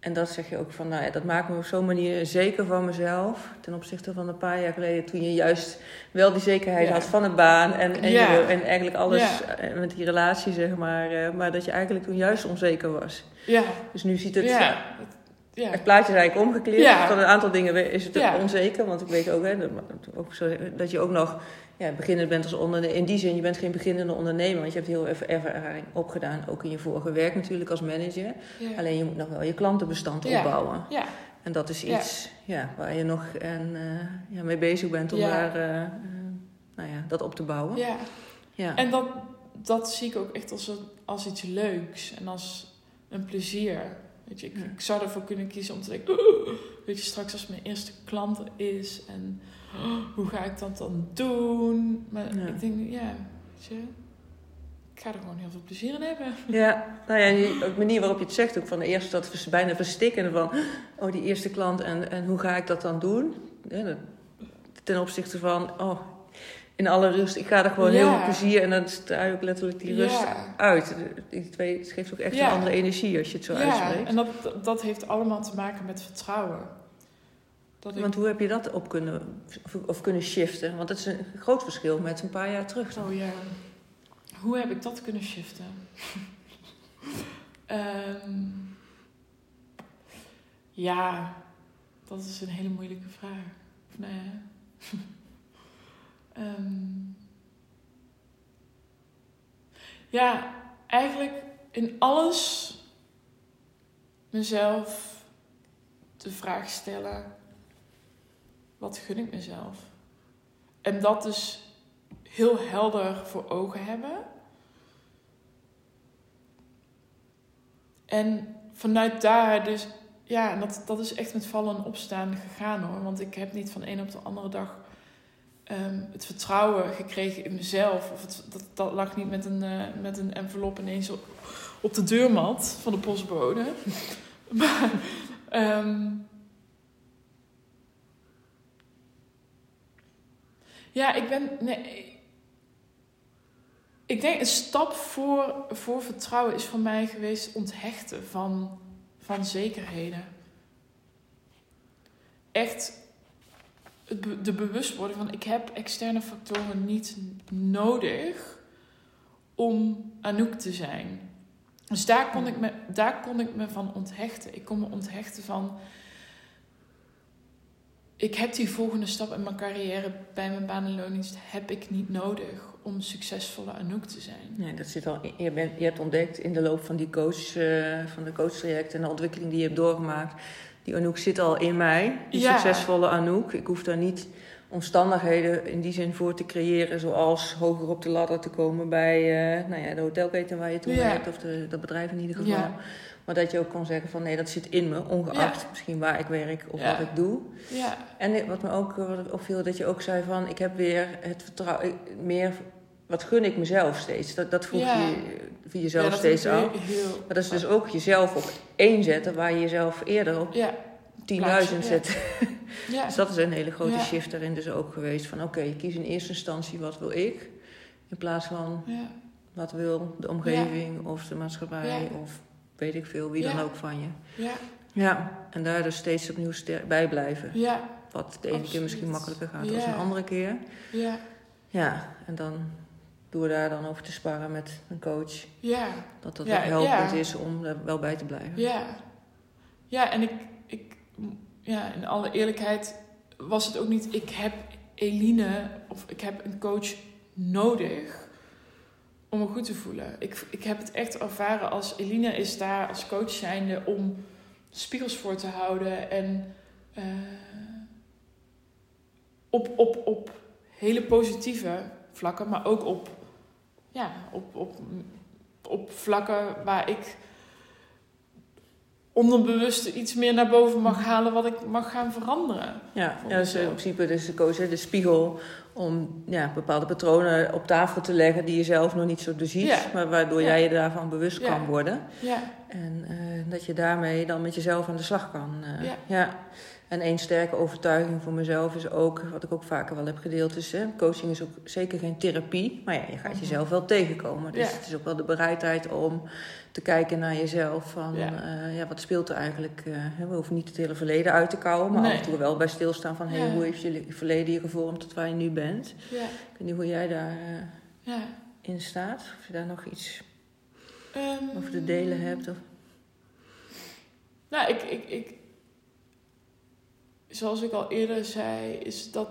En dat zeg je ook van, nou ja, dat maakt me op zo'n manier zeker van mezelf. Ten opzichte van een paar jaar geleden, toen je juist wel die zekerheid had van een baan en, en, je, en eigenlijk alles eh, met die relatie, zeg maar. eh, maar dat je eigenlijk toen juist onzeker was. ja, Dus nu ziet het, ja. Ja. het plaatje is eigenlijk omgekleerd. Ja. Van een aantal dingen is het Ja. onzeker. Want ik weet ook, hè, dat, ook zo, dat je ook nog ja, beginnend bent als ondernemer. In die zin, je bent geen beginnende ondernemer. Want je hebt heel veel ervaring opgedaan. Ook in je vorige werk natuurlijk als manager. Alleen je moet nog wel je klantenbestand opbouwen. Ja, En dat is iets ja, waar je nog en, eh, ja, mee bezig bent om daar, eh, eh, nou ja, dat op te bouwen. ja. Ja. En dat, dat zie ik ook echt als, een, als iets leuks en als een plezier. Weet je, ik, Ja. ik zou ervoor kunnen kiezen om te denken, "Oeh, weet je, straks als mijn eerste klant er is en oh, hoe ga ik dat dan doen? Maar Ja. ik denk, ja, weet je, ik ga er gewoon heel veel plezier in hebben. Ja, nou ja, de manier waarop je het zegt ook van eerst dat vers- bijna verstikken van, oh die eerste klant en, en hoe ga ik dat dan doen? Ja, dat- ten opzichte van, oh in alle rust, ik ga er gewoon Ja. heel veel plezier en dan straal je ook letterlijk die rust Ja. uit. Die twee, het geeft ook echt Ja. een andere energie als je het zo ja, uitspreekt. en dat, dat heeft allemaal te maken met vertrouwen. Dat ik, Want hoe heb je dat op kunnen, of, of kunnen shiften? Want dat is een groot verschil met een paar jaar terug. Oh ja. Hoe heb ik dat kunnen shiften? Ehm, ja, dat is een hele moeilijke vraag. Of ja. Ehm, ja, eigenlijk in alles mezelf de vraag stellen: wat gun ik mezelf? En dat dus heel helder voor ogen hebben. En vanuit daar dus, ja, dat, dat is echt met vallen en opstaan gegaan hoor. Want ik heb niet van een op de andere dag ehm, het vertrouwen gekregen in mezelf. Of het, dat, dat lag niet met een, eh, met een envelop ineens op, op de deurmat van de postbode. maar, ehm, ja, ik ben, nee, ik denk een stap voor, voor vertrouwen is voor mij geweest onthechten van, van zekerheden. Echt het de bewustwording van ik heb externe factoren niet nodig om Anouk te zijn. Dus daar kon, ik me, daar kon ik me van onthechten. Ik kon me onthechten van ik heb die volgende stap in mijn carrière bij mijn baan en loondienst heb ik niet nodig om succesvolle Anouk te zijn. Nee, dat zit al. Je, bent, je hebt ontdekt in de loop van die coach, eh, van de coachtraject en de ontwikkeling die je hebt doorgemaakt. Die Anouk zit al in mij. Die Ja. succesvolle Anouk. Ik hoef daar niet omstandigheden in die zin voor te creëren, zoals hoger op de ladder te komen bij eh, nou ja, de hotelketen waar je toen Ja. werkt, of de, dat bedrijf in ieder geval. Ja. Maar dat je ook kon zeggen van nee, dat zit in me, ongeacht misschien waar ik werk of wat ik doe. Ja, En wat me ook eh, opviel, dat je ook zei van ik heb weer het vertrouwen, meer, wat gun ik mezelf steeds? Dat, dat vroeg Ja. je voor jezelf ja, steeds af. heel- Maar dat is dus ook jezelf op één zetten, waar je jezelf eerder op Ja, 10.000 ja. zet. ja. Dus dat is een hele grote shift daarin dus ook geweest. Van oké, kies in eerste instantie wat wil ik. In plaats van ja. wat wil de omgeving of de maatschappij of weet ik veel, wie dan ook van je. Ja, Ja, en daar dus steeds opnieuw bij blijven. ja, Wat de ene keer misschien makkelijker gaat dan een andere keer. ja, Ja, en dan door daar dan over te sparren met een coach. ja, Dat dat Ja, helpend ja. is om er wel bij te blijven. ja. Ja, en ik, ik, ja, in alle eerlijkheid was het ook niet, ik heb Eline of ik heb een coach nodig om me goed te voelen. Ik, ik heb het echt ervaren als Eline is daar als coach zijnde om spiegels voor te houden en eh, op, op, op hele positieve vlakken, maar ook op, ja, op, op, op vlakken waar ik onderbewust iets meer naar boven mag halen wat ik mag gaan veranderen. Ja, ja dus in principe dus de coach, de spiegel om ja, bepaalde patronen op tafel te leggen die je zelf nog niet zo doorziet, maar waardoor jij je daarvan bewust kan worden. Ja. En uh, dat je daarmee dan met jezelf aan de slag kan. Uh, ja. En één sterke overtuiging voor mezelf is ook, wat ik ook vaker wel heb gedeeld, is hè, coaching is ook zeker geen therapie, maar ja, je gaat mhm. jezelf wel tegenkomen. Dus het is ook wel de bereidheid om te kijken naar jezelf. Van ja, uh, ja wat speelt er eigenlijk? Uh, we hoeven niet het hele verleden uit te kouwen, maar af en toe wel bij stilstaan van hey, hoe heeft je verleden je gevormd tot waar je nu bent. Ja. Ik weet niet hoe jij daar uh, ja. in staat. Of je daar nog iets um, over de delen hebt. Of... Nou, ik, ik, ik, zoals ik al eerder zei, is dat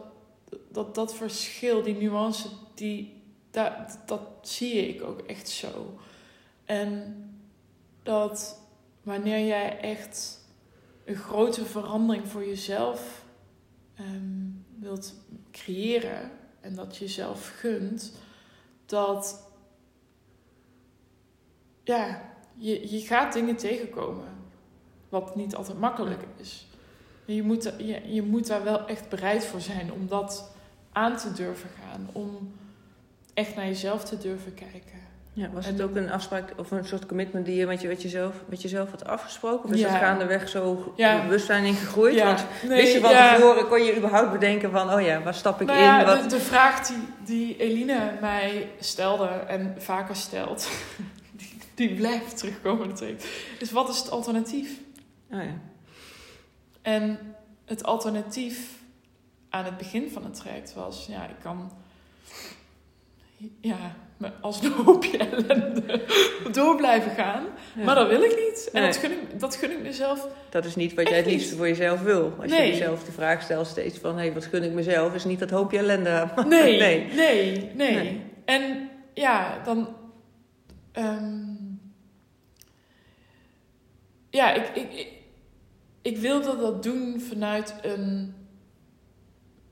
dat, dat verschil, die nuance, die, dat, dat zie ik ook echt zo. En dat wanneer jij echt een grote verandering voor jezelf ehm, wilt creëren en dat jezelf gunt, dat ja, je, je gaat dingen tegenkomen. Wat niet altijd makkelijk is. Je moet, je, je moet daar wel echt bereid voor zijn om dat aan te durven gaan. Om echt naar jezelf te durven kijken. Ja, was het ook een afspraak of een soort commitment die je met, je, met, jezelf, met jezelf had afgesproken? Of is ja. dat gaandeweg zo ja. bewustzijn in gegroeid? Ja. Want wist je van tevoren, kon je überhaupt bedenken van, oh ja, waar stap ik nou in? Wat... De, de, vraag die, die Eline mij stelde en vaker stelt, die, die blijft terugkomen natuurlijk, is wat is het alternatief? Oh ja. En het alternatief aan het begin van het traject was, ja, ik kan ja, als een hoopje ellende door blijven gaan. Maar dat wil ik niet. En dat, gun ik, dat gun ik mezelf. Dat is niet wat jij het liefste voor jezelf wil. Als je jezelf de vraag stelt steeds van... hé, hey, wat gun ik mezelf? Is niet dat hoopje ellende. Nee, nee, nee, nee. En ja, dan... Um, ja, ik, ik, ik, ik wilde dat doen vanuit een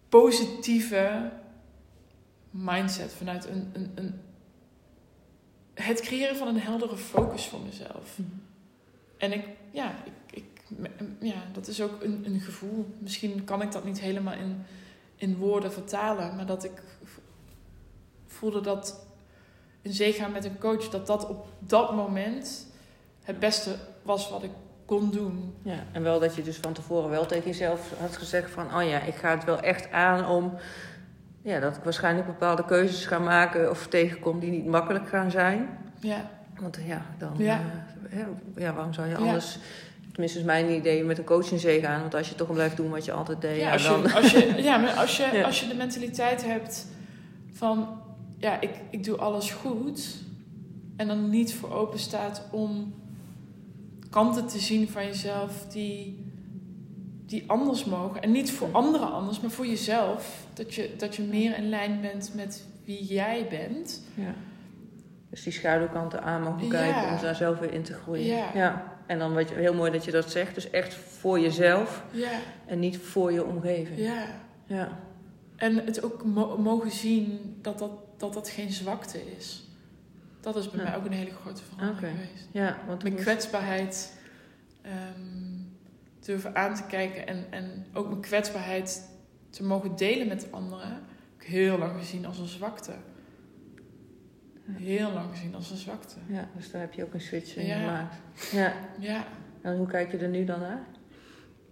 positieve mindset, vanuit een, een, een, het creëren van een heldere focus voor mezelf. Mhm. En ik, ja, ik, ik, ja, dat is ook een, een gevoel. Misschien kan ik dat niet helemaal in, in woorden vertalen, maar dat ik voelde dat een zee gaan met een coach, dat dat op dat moment het beste was wat ik kon doen. Ja, en wel dat je dus van tevoren wel tegen jezelf had gezegd van, oh ja, ik ga het wel echt aan om ja, dat ik waarschijnlijk bepaalde keuzes ga maken of tegenkom die niet makkelijk gaan zijn. Ja. Want ja, dan, ja. Uh, ja, waarom zou je anders, tenminste is mijn idee, met een coach in zee gaan? Want als je toch blijft doen wat je altijd deed. Ja, als, dan... je, als, je, ja, maar als, je, als je de mentaliteit hebt van, ja, ik, ik doe alles goed. En dan niet voor open staat om kanten te zien van jezelf die die anders mogen. En niet voor anderen anders, maar voor jezelf. Dat je, dat je meer in lijn bent met wie jij bent. Ja. Dus die schaduwkanten aan mogen kijken om daar zelf weer in te groeien. Ja. ja. En dan wat je, heel mooi dat je dat zegt. Dus echt voor jezelf. Ja. En niet voor je omgeving. Ja. ja. En het ook mogen zien dat dat, dat dat geen zwakte is. Dat is bij mij ook een hele grote verandering geweest. Ja, want Mijn kwetsbaarheid... Ehm, durven aan te kijken en, en ook mijn kwetsbaarheid te mogen delen met anderen, heb ik heel lang gezien als een zwakte. Heel lang gezien als een zwakte. Ja, dus daar heb je ook een switch in gemaakt. Ja. ja. En hoe kijk je er nu dan naar?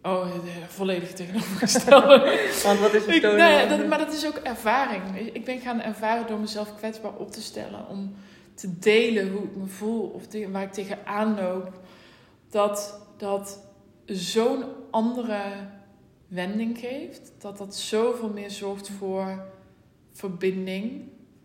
Oh, volledig tegenovergestelde. Want wat is het toon? Nee, dat, maar dat is ook ervaring. Ik ben gaan ervaren door mezelf kwetsbaar op te stellen. Om te delen hoe ik me voel of waar ik tegenaan loop. Dat, dat zo'n andere wending geeft. Dat dat zoveel meer zorgt voor verbinding.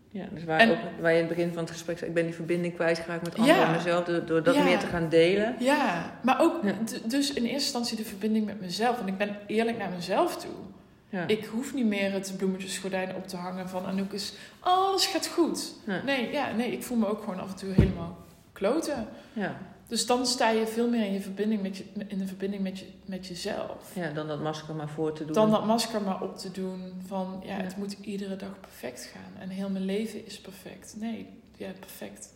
Ja, dus waar, ook, waar je in het begin van het gesprek zei, ik ben die verbinding kwijtgeraakt met anderen en mezelf, door, dat meer te gaan delen. Ja, maar ook dus in eerste instantie de verbinding met mezelf. En ik ben eerlijk naar mezelf toe. Ja. Ik hoef niet meer het bloemetjesgordijn op te hangen van Anouk is, alles gaat goed. Nee, ja, nee, ik voel me ook gewoon af en toe helemaal kloten. Ja. Dus dan sta je veel meer in, je verbinding met je, in de verbinding met, je, met jezelf. Ja, dan dat masker maar voor te doen. Dan dat masker maar op te doen van ja, Ja. het moet iedere dag perfect gaan. En heel mijn leven is perfect. Nee, ja, perfect.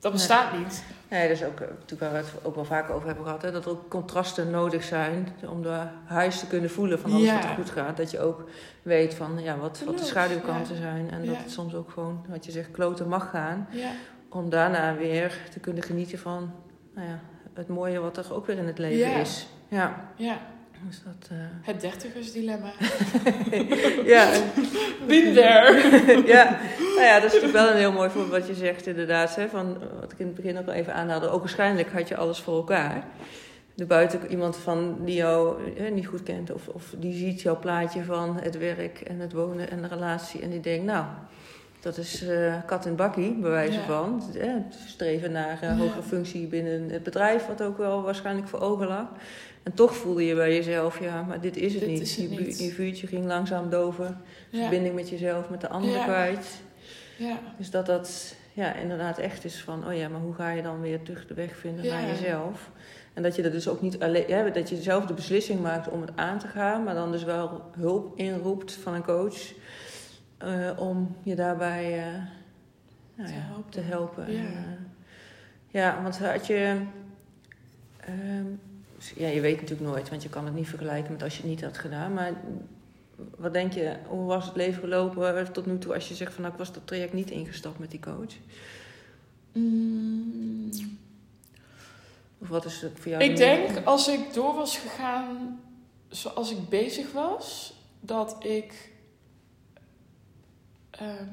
Dat Nee. bestaat niet. Nee, dat is ook, eh, natuurlijk waar we het ook wel vaker over hebben gehad. Hè, dat er ook contrasten nodig zijn om de huis te kunnen voelen van alles Ja. wat er goed gaat. Dat je ook weet van ja, wat, wat de schaduwkanten zijn. En dat het soms ook gewoon, wat je zegt, kloten mag gaan. Ja, Om daarna weer te kunnen genieten van nou ja, het mooie wat er ook weer in het leven is. Ja, ja. Dus dat... eh, het dertigersdilemma. ja, Been there. ja, nou ja, dat is natuurlijk wel een heel mooi voorbeeld wat je zegt inderdaad. Hè, van, eh, wat ik in het begin ook al even aanhaalde. Ook waarschijnlijk had je alles voor elkaar. Er buiten iemand van die jou eh, niet goed kent. Of, of die ziet jouw plaatje van het werk en het wonen en de relatie. En die denkt, nou, dat is eh, kat en bakkie, bij wijze Ja. van. Streven naar Ja. hogere functie binnen het bedrijf. Wat ook wel waarschijnlijk voor ogen lag. En toch voelde je bij jezelf, ja, maar dit is het Dit niet. is het je, niet. je vuurtje ging langzaam doven. Ja, Verbinding met jezelf, met de ander Ja. kwijt. ja, Dus dat dat ja, inderdaad echt is van, oh ja, maar hoe ga je dan weer terug de weg vinden Ja. naar jezelf? En dat je dat dus ook niet alleen, ja, dat je zelf de beslissing maakt om het aan te gaan, maar dan dus wel hulp inroept van een coach eh, om je daarbij eh, nou Te ja, helpen. te helpen. Ja. En, eh, ja, want had je, ehm, ja, je weet natuurlijk nooit, want je kan het niet vergelijken met als je het niet had gedaan, maar wat denk je, hoe was het leven gelopen tot nu toe als je zegt van nou, ik was dat traject niet ingestapt met die coach? Mm, Of wat is het voor jou? ik denk als ik door was gegaan zoals ik bezig was, dat ik. ehm,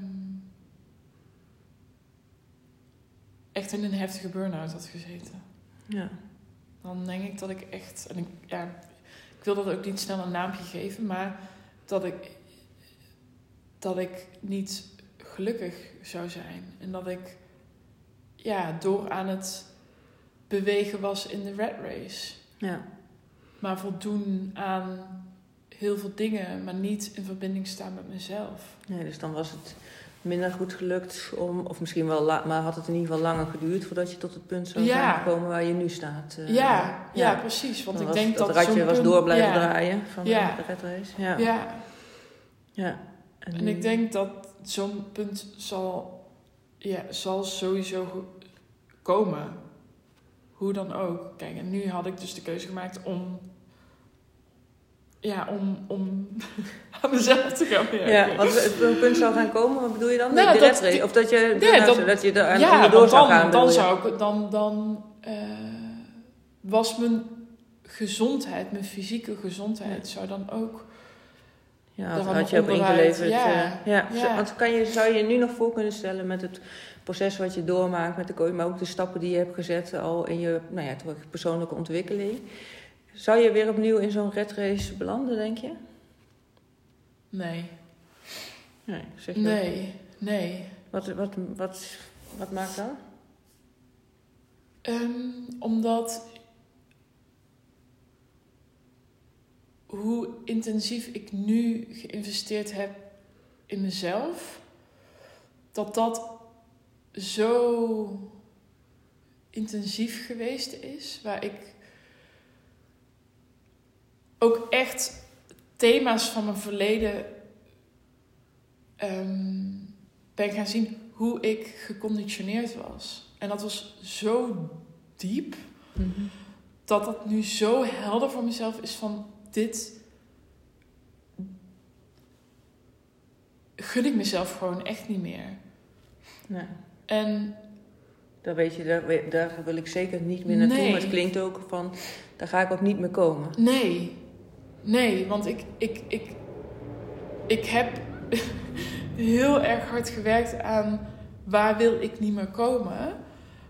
echt in een heftige burn-out had gezeten. Ja, Dan denk ik dat ik echt. En ik, ja, ik wil dat ook niet snel een naampje geven, maar dat ik. dat ik niet gelukkig zou zijn. En dat ik. ja, door aan het bewegen was in de red race. ja, Maar voldoen aan heel veel dingen, maar niet in verbinding staan met mezelf. nee, dus dan was het minder goed gelukt om, of misschien wel, maar had het in ieder geval langer geduurd voordat je tot het punt zou Ja. zijn gekomen waar je nu staat. eh. ja, ja, ja. precies. Want Dan ik was denk dat dat ratje zo'n was punt- door blijven ja, draaien van de red race. Ja. Ja, ja. en nu- ik denk dat zo'n punt zal, ja, zal sowieso komen. Hoe dan ook. Kijk, en nu had ik dus de keuze gemaakt om... Ja, om, om aan mezelf te gaan werken. Ja, want het een punt zou gaan komen, wat bedoel je dan? Nou, dat-? Of dat je, Ja, nou, dat- dat je er ja, onderdoor want zou dan, gaan? dan zou ik dan, dan eh, was mijn gezondheid, mijn fysieke gezondheid, zou dan ook. Ja, dat had je onderuit, ingeleverd. ja. eh, ja. Want kan je, zou je je nu nog voor kunnen stellen met het proces wat je doormaakt met de coach, maar ook de stappen die je hebt gezet al in je nou ja, toch persoonlijke ontwikkeling. Zou je weer opnieuw in zo'n red race belanden, denk je? Nee, Nee, zeg je nee, nee. Wat, wat, wat, wat maakt dat? Ehm, omdat hoe intensief ik nu geïnvesteerd heb in mezelf, dat dat zo intensief geweest is, waar ik ook echt thema's van mijn verleden ehm, ben gaan zien hoe ik geconditioneerd was. En dat was zo diep dat dat nu zo helder voor mezelf is van dit gun ik mezelf gewoon echt niet meer. Nee. En Daar, weet je, daar, daar wil ik zeker niet meer naartoe. Nee. Maar het klinkt ook van, daar ga ik ook niet meer komen. nee, nee, want ik, ik, ik, ik heb heel erg hard gewerkt aan waar wil ik niet meer komen.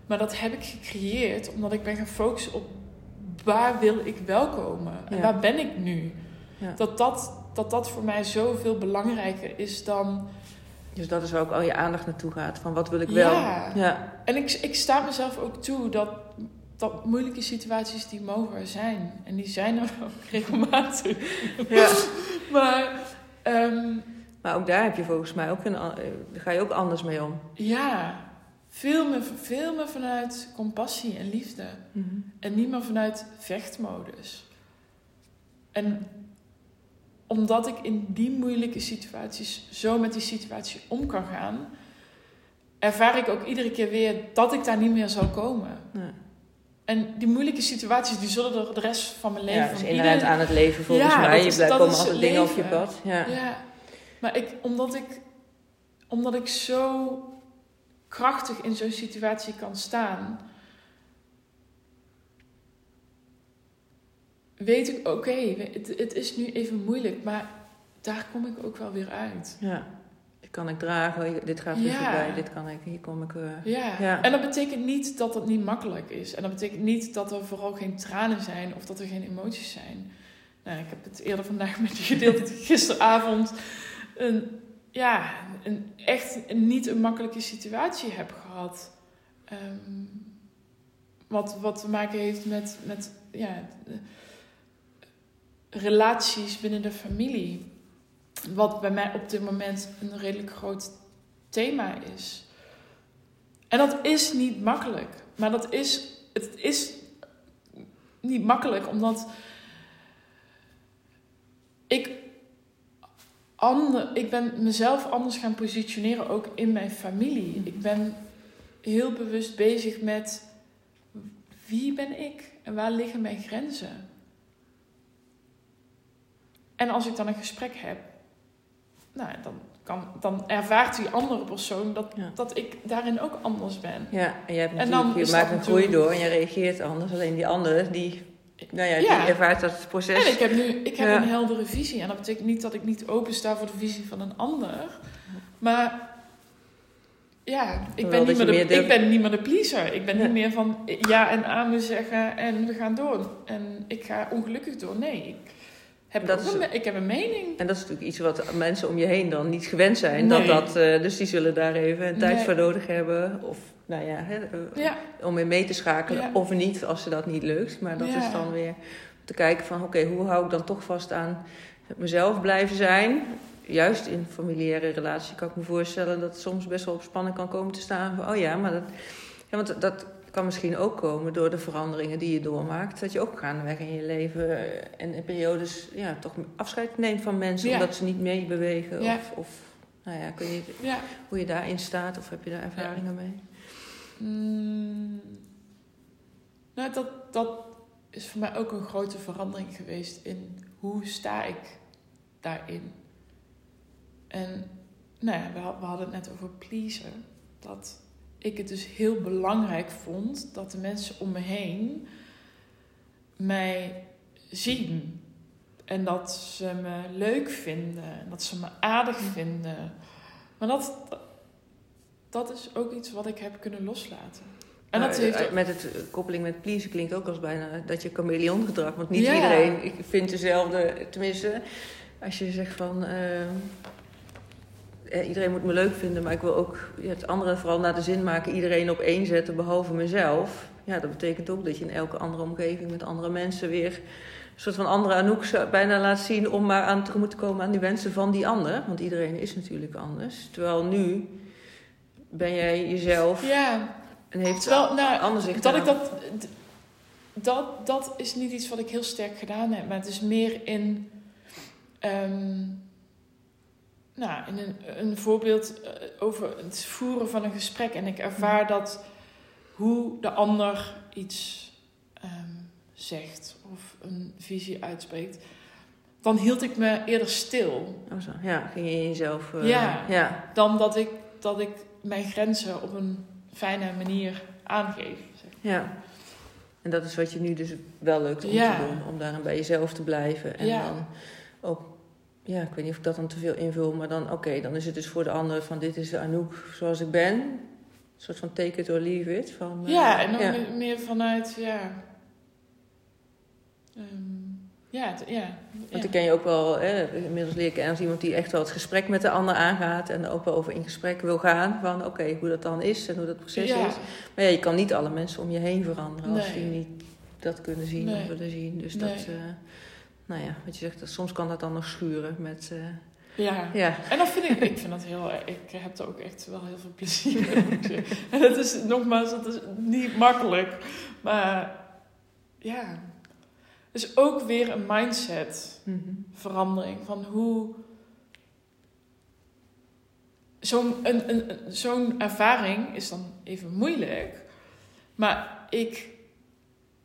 Maar dat heb ik gecreëerd omdat ik ben gaan focussen op waar wil ik wel komen en Ja. waar ben ik nu. Ja. Dat, dat, dat dat voor mij zoveel belangrijker is dan Dus dat is waar ook al je aandacht naartoe gaat. Van wat wil ik wel? Ja. Ja. En ik, ik sta mezelf ook toe dat, dat moeilijke situaties die mogen er zijn. En die zijn er ook regelmatig. ja. Maar ehm, Maar ook daar heb je volgens mij ook een, eh, ga je ook anders mee om. ja, veel meer, veel meer vanuit compassie en liefde. Mhm. En niet meer vanuit vechtmodus. En omdat ik in die moeilijke situaties zo met die situatie om kan gaan, ervaar ik ook iedere keer weer dat ik daar niet meer zal komen. Ja. En die moeilijke situaties, die zullen er de rest van mijn leven... Ja, inherent ieder- aan het leven volgens Ja, mij. Je blijft komen altijd dingen op je pad. Ja. Ja, maar ik, omdat ik, omdat ik zo krachtig in zo'n situatie kan staan, weet ik, oké, het, het is nu even moeilijk, maar daar kom ik ook wel weer uit. ja. Kan ik dragen, dit gaat Ja. voorbij, dit kan ik, hier kom ik... eh, Ja. Ja. en dat betekent niet dat het niet makkelijk is. En dat betekent niet dat er vooral geen tranen zijn of dat er geen emoties zijn. Nou, ik heb het eerder vandaag met je gedeeld, dat gisteravond een, ja, een echt een, niet een makkelijke situatie heb gehad. Ehm, wat, wat te maken heeft met, met ja, de- relaties binnen de familie. Wat bij mij op dit moment een redelijk groot thema is. En dat is niet makkelijk. Maar dat is, het is niet makkelijk omdat ik, ander, ik ben mezelf anders gaan positioneren, ook in mijn familie. Ik ben heel bewust bezig met wie ben ik en waar liggen mijn grenzen. En als ik dan een gesprek heb, nou, dan, kan, dan ervaart die andere persoon dat, Ja. dat ik daarin ook anders ben. Ja, en jij hebt En natuurlijk, dan je maakt een groei door en je reageert anders. Alleen die andere, die, nou ja, Ja. die ervaart dat proces. En ik heb nu ik heb Ja. een heldere visie. En dat betekent niet dat ik niet open sta voor de visie van een ander. Maar ja, ik ben, niet je meer de, ik ben niet meer de pleaser. Ik ben niet meer van ja en amen zeggen en we gaan door. En ik ga ongelukkig door. Nee, ik heb, Dat een, ik heb een mening. En dat is natuurlijk iets wat mensen om je heen dan niet gewend zijn. Nee. Dat dat, eh, dus die zullen daar even een tijd Nee. voor nodig hebben. Of nou ja, hè, eh, Ja, om in mee te schakelen. Ja. Of niet, als ze dat niet lukt. Maar dat Ja. is dan weer te kijken van... Oké, hoe hou ik dan toch vast aan mezelf blijven zijn? Juist in familiaire relatie kan ik me voorstellen... dat het soms best wel op spanning kan komen te staan. Van, oh ja, maar dat... Ja, want dat kan misschien ook komen door de veranderingen die je doormaakt. Dat je ook gaandeweg in je leven eh, en in periodes ja, toch afscheid neemt van mensen. Ja. Omdat ze niet meebewegen. Ja. Of, of nou ja, kun je, ja. hoe je daarin staat. Of heb je daar ervaringen mee? Mm. nou, dat, dat is voor mij ook een grote verandering geweest in hoe sta ik daarin. En nou ja, we hadden het net over pleasen. Dat ik het dus heel belangrijk vond dat de mensen om me heen mij zien. En dat ze me leuk vinden. En dat ze me aardig vinden. Maar dat, dat is ook iets wat ik heb kunnen loslaten. En dat Nou, heeft eh, ook- Met het eh, koppeling met pleasen klinkt ook als bijna dat je chameleon gedrag. Want niet Ja. iedereen ik vindt dezelfde. Tenminste, als je zegt van. eh, iedereen moet me leuk vinden, maar ik wil ook het andere vooral naar de zin maken. Iedereen op één zetten behalve mezelf. Ja, dat betekent ook dat je in elke andere omgeving met andere mensen weer een soort van andere Anouk bijna laat zien om maar aan tegemoet te komen aan die wensen van die ander. Want iedereen is natuurlijk anders. Terwijl nu ben jij jezelf ja, en heeft terwijl, nou, anders zich dat ik dat, dat, dat is niet iets wat ik heel sterk gedaan heb, maar het is meer in, ehm, nou, in een, een voorbeeld eh, over het voeren van een gesprek. En ik ervaar dat hoe de ander iets ehm, zegt of een visie uitspreekt, dan hield ik me eerder stil. Oh zo, ja, ging je in jezelf... eh, Ja. ja. dan dat ik, dat ik mijn grenzen op een fijne manier aangeef. Zeg. Ja. En dat is wat je nu dus wel lukt om Ja. te doen. Om daarin bij jezelf te blijven. En Ja. dan ook... Ja, ik weet niet of ik dat dan te veel invul. Maar dan, oké, dan is het dus voor de ander van... Dit is de Anouk zoals ik ben. Een soort van take it or leave it. Van, eh, Ja, en dan ja. meer vanuit, ja. Ehm, ja, ja. Want ik ken je ook wel, hè, inmiddels leer ik als iemand die echt wel het gesprek met de ander aangaat. En er ook wel over in gesprek wil gaan. Van oké, hoe dat dan is en hoe dat proces Ja. is. Maar ja, je kan niet alle mensen om je heen veranderen als Nee. die niet dat kunnen zien Nee. of willen zien. Dus Nee. dat, eh, nou ja, wat je zegt, soms kan dat dan nog schuren met, eh, Ja. Ja. En dat vind ik, ik vind dat heel, ik heb er ook echt wel heel veel plezier in. En dat is, nogmaals, dat is niet makkelijk. Maar ja, het is ook weer een mindset Mhm. verandering van hoe zo'n een, een, een- zo'n ervaring is dan even moeilijk. Maar ik,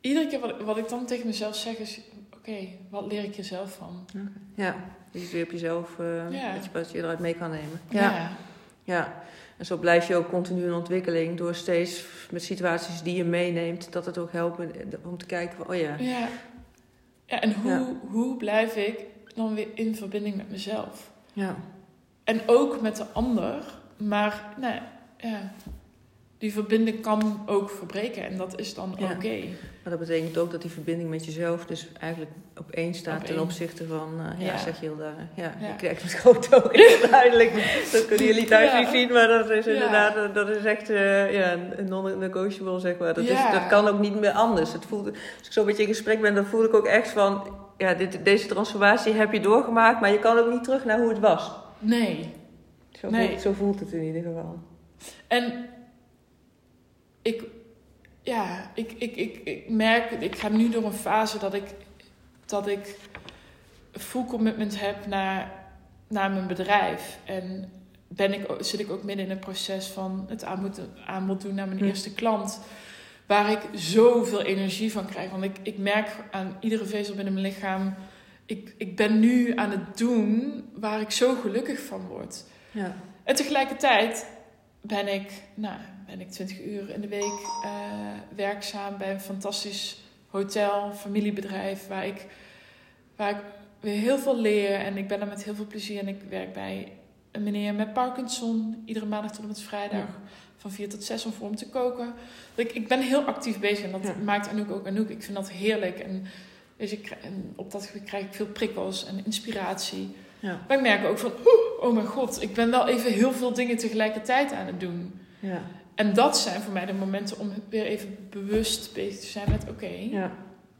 iedere keer wat, wat ik dan tegen mezelf zeg is, oké, wat leer ik jezelf van? Ja, dus weer op jezelf, eh, Ja. wat, je, wat je eruit mee kan nemen. Ja. ja. ja, en zo blijf je ook continu in ontwikkeling door steeds met situaties die je meeneemt, dat het ook helpt om te kijken van, oh ja, Ja, ja en hoe, Ja. hoe blijf ik dan weer in verbinding met mezelf? ja, En ook met de ander, maar nou, ja, die verbinding kan ook verbreken en dat is dan Ja. oké. maar dat betekent ook dat die verbinding met jezelf dus eigenlijk op één staat Op ten één. opzichte van, eh, ja, Ja. zeg je heel daar, ja, Ja. je met grote ogen, heel duidelijk, dat kunnen jullie thuis niet zien, maar dat is inderdaad, eh, dat is echt, eh, ja, een non-negotiable, zeg maar, dat, is, dat kan ook niet meer anders. Het voelt, als ik zo met je in gesprek ben, dan voel ik ook echt van, ja, dit, deze transformatie heb je doorgemaakt, maar je kan ook niet terug naar hoe het was. Nee. Zo, Nee. voelt, zo voelt het in ieder geval. En ik, ja, ik, ik, ik, ik merk, ik ga nu door een fase dat ik, dat ik full commitment heb naar, naar mijn bedrijf. En ben ik, zit ik ook midden in een proces van het aanbod, aanbod doen naar mijn Hm. eerste klant. Waar ik zoveel energie van krijg. Want ik, ik merk aan iedere vezel binnen mijn lichaam. Ik, ik ben nu aan het doen waar ik zo gelukkig van word. Ja. En tegelijkertijd ben ik, nou, ben ik 20 uur in de week eh, werkzaam bij een fantastisch hotel, familiebedrijf, waar ik, waar ik weer heel veel leer. En ik ben er met heel veel plezier. En ik werk bij een meneer met Parkinson, iedere maandag tot en met vrijdag. Ja. Van 4 tot 6 om voor hem te koken. Ik, ik ben heel actief bezig en dat Ja. maakt Anouk ook Anouk. Ik vind dat heerlijk. En, je, ik en op dat gebied krijg ik veel prikkels en inspiratie. Ja. Maar ik merk ook van, oeh, oh mijn god, ik ben wel even heel veel dingen tegelijkertijd aan het doen. Ja. En dat zijn voor mij de momenten om weer even bewust bezig te zijn met, oké, ja.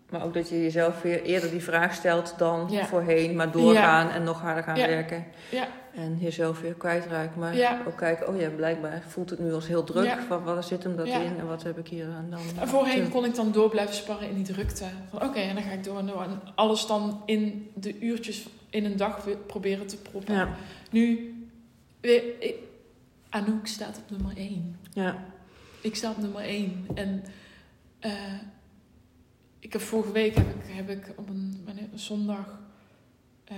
Maar ook dat je jezelf weer eerder die vraag stelt dan Ja. voorheen, maar doorgaan en nog harder gaan Ja. werken. Ja. En jezelf weer kwijtraken. Maar ook kijken, oh ja, blijkbaar voelt het nu als heel druk. Ja. Wat, zit hem dat in en wat heb ik hier aan dan? En voorheen kon ik dan door blijven sparren in die drukte. Van oké, en dan ga ik door en door. En alles dan in de uurtjes in een dag weer proberen te proppen. Nu, weer, ik, Anouk staat op nummer 1. Ja. Ik sta op nummer 1. En eh, ik heb vorige week heb ik, heb ik op een, zondag eh,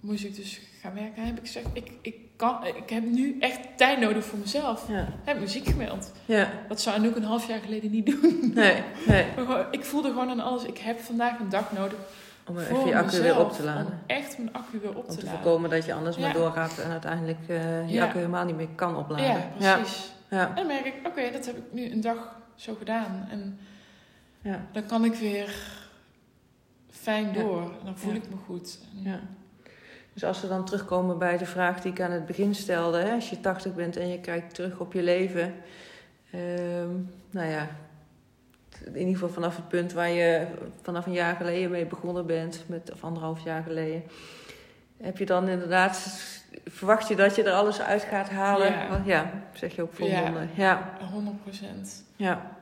moest ik dus gaan werken. Heb ik gezegd, ik, ik, kan, ik heb nu echt tijd nodig voor mezelf. Ja. Ik heb muziek gemeld. Ja. Dat zou Anouk een half jaar geleden niet doen. Nee, nee. Ik voelde gewoon aan alles. Ik heb vandaag een dag nodig Om even je accu mezelf, weer op te laden. Om echt mijn accu weer op Om te te laden. voorkomen dat je anders maar doorgaat en uiteindelijk eh, je Ja. accu helemaal niet meer kan opladen. Ja, precies. Ja. En dan merk ik, oké, dat heb ik nu een dag zo gedaan. En Ja. dan kan ik weer fijn door. En dan voel ik me goed. En- Ja. Dus als we dan terugkomen bij de vraag die ik aan het begin stelde, hè, als je 80 bent en je kijkt terug op je leven, ehm, nou ja, in ieder geval vanaf het punt waar je vanaf een jaar geleden mee begonnen bent, met, of anderhalf jaar geleden, heb je dan inderdaad, verwacht je dat je er alles uit gaat halen? Ja. Want ja zeg je ook Ja. volmondig. Ja. 100 procent. ja.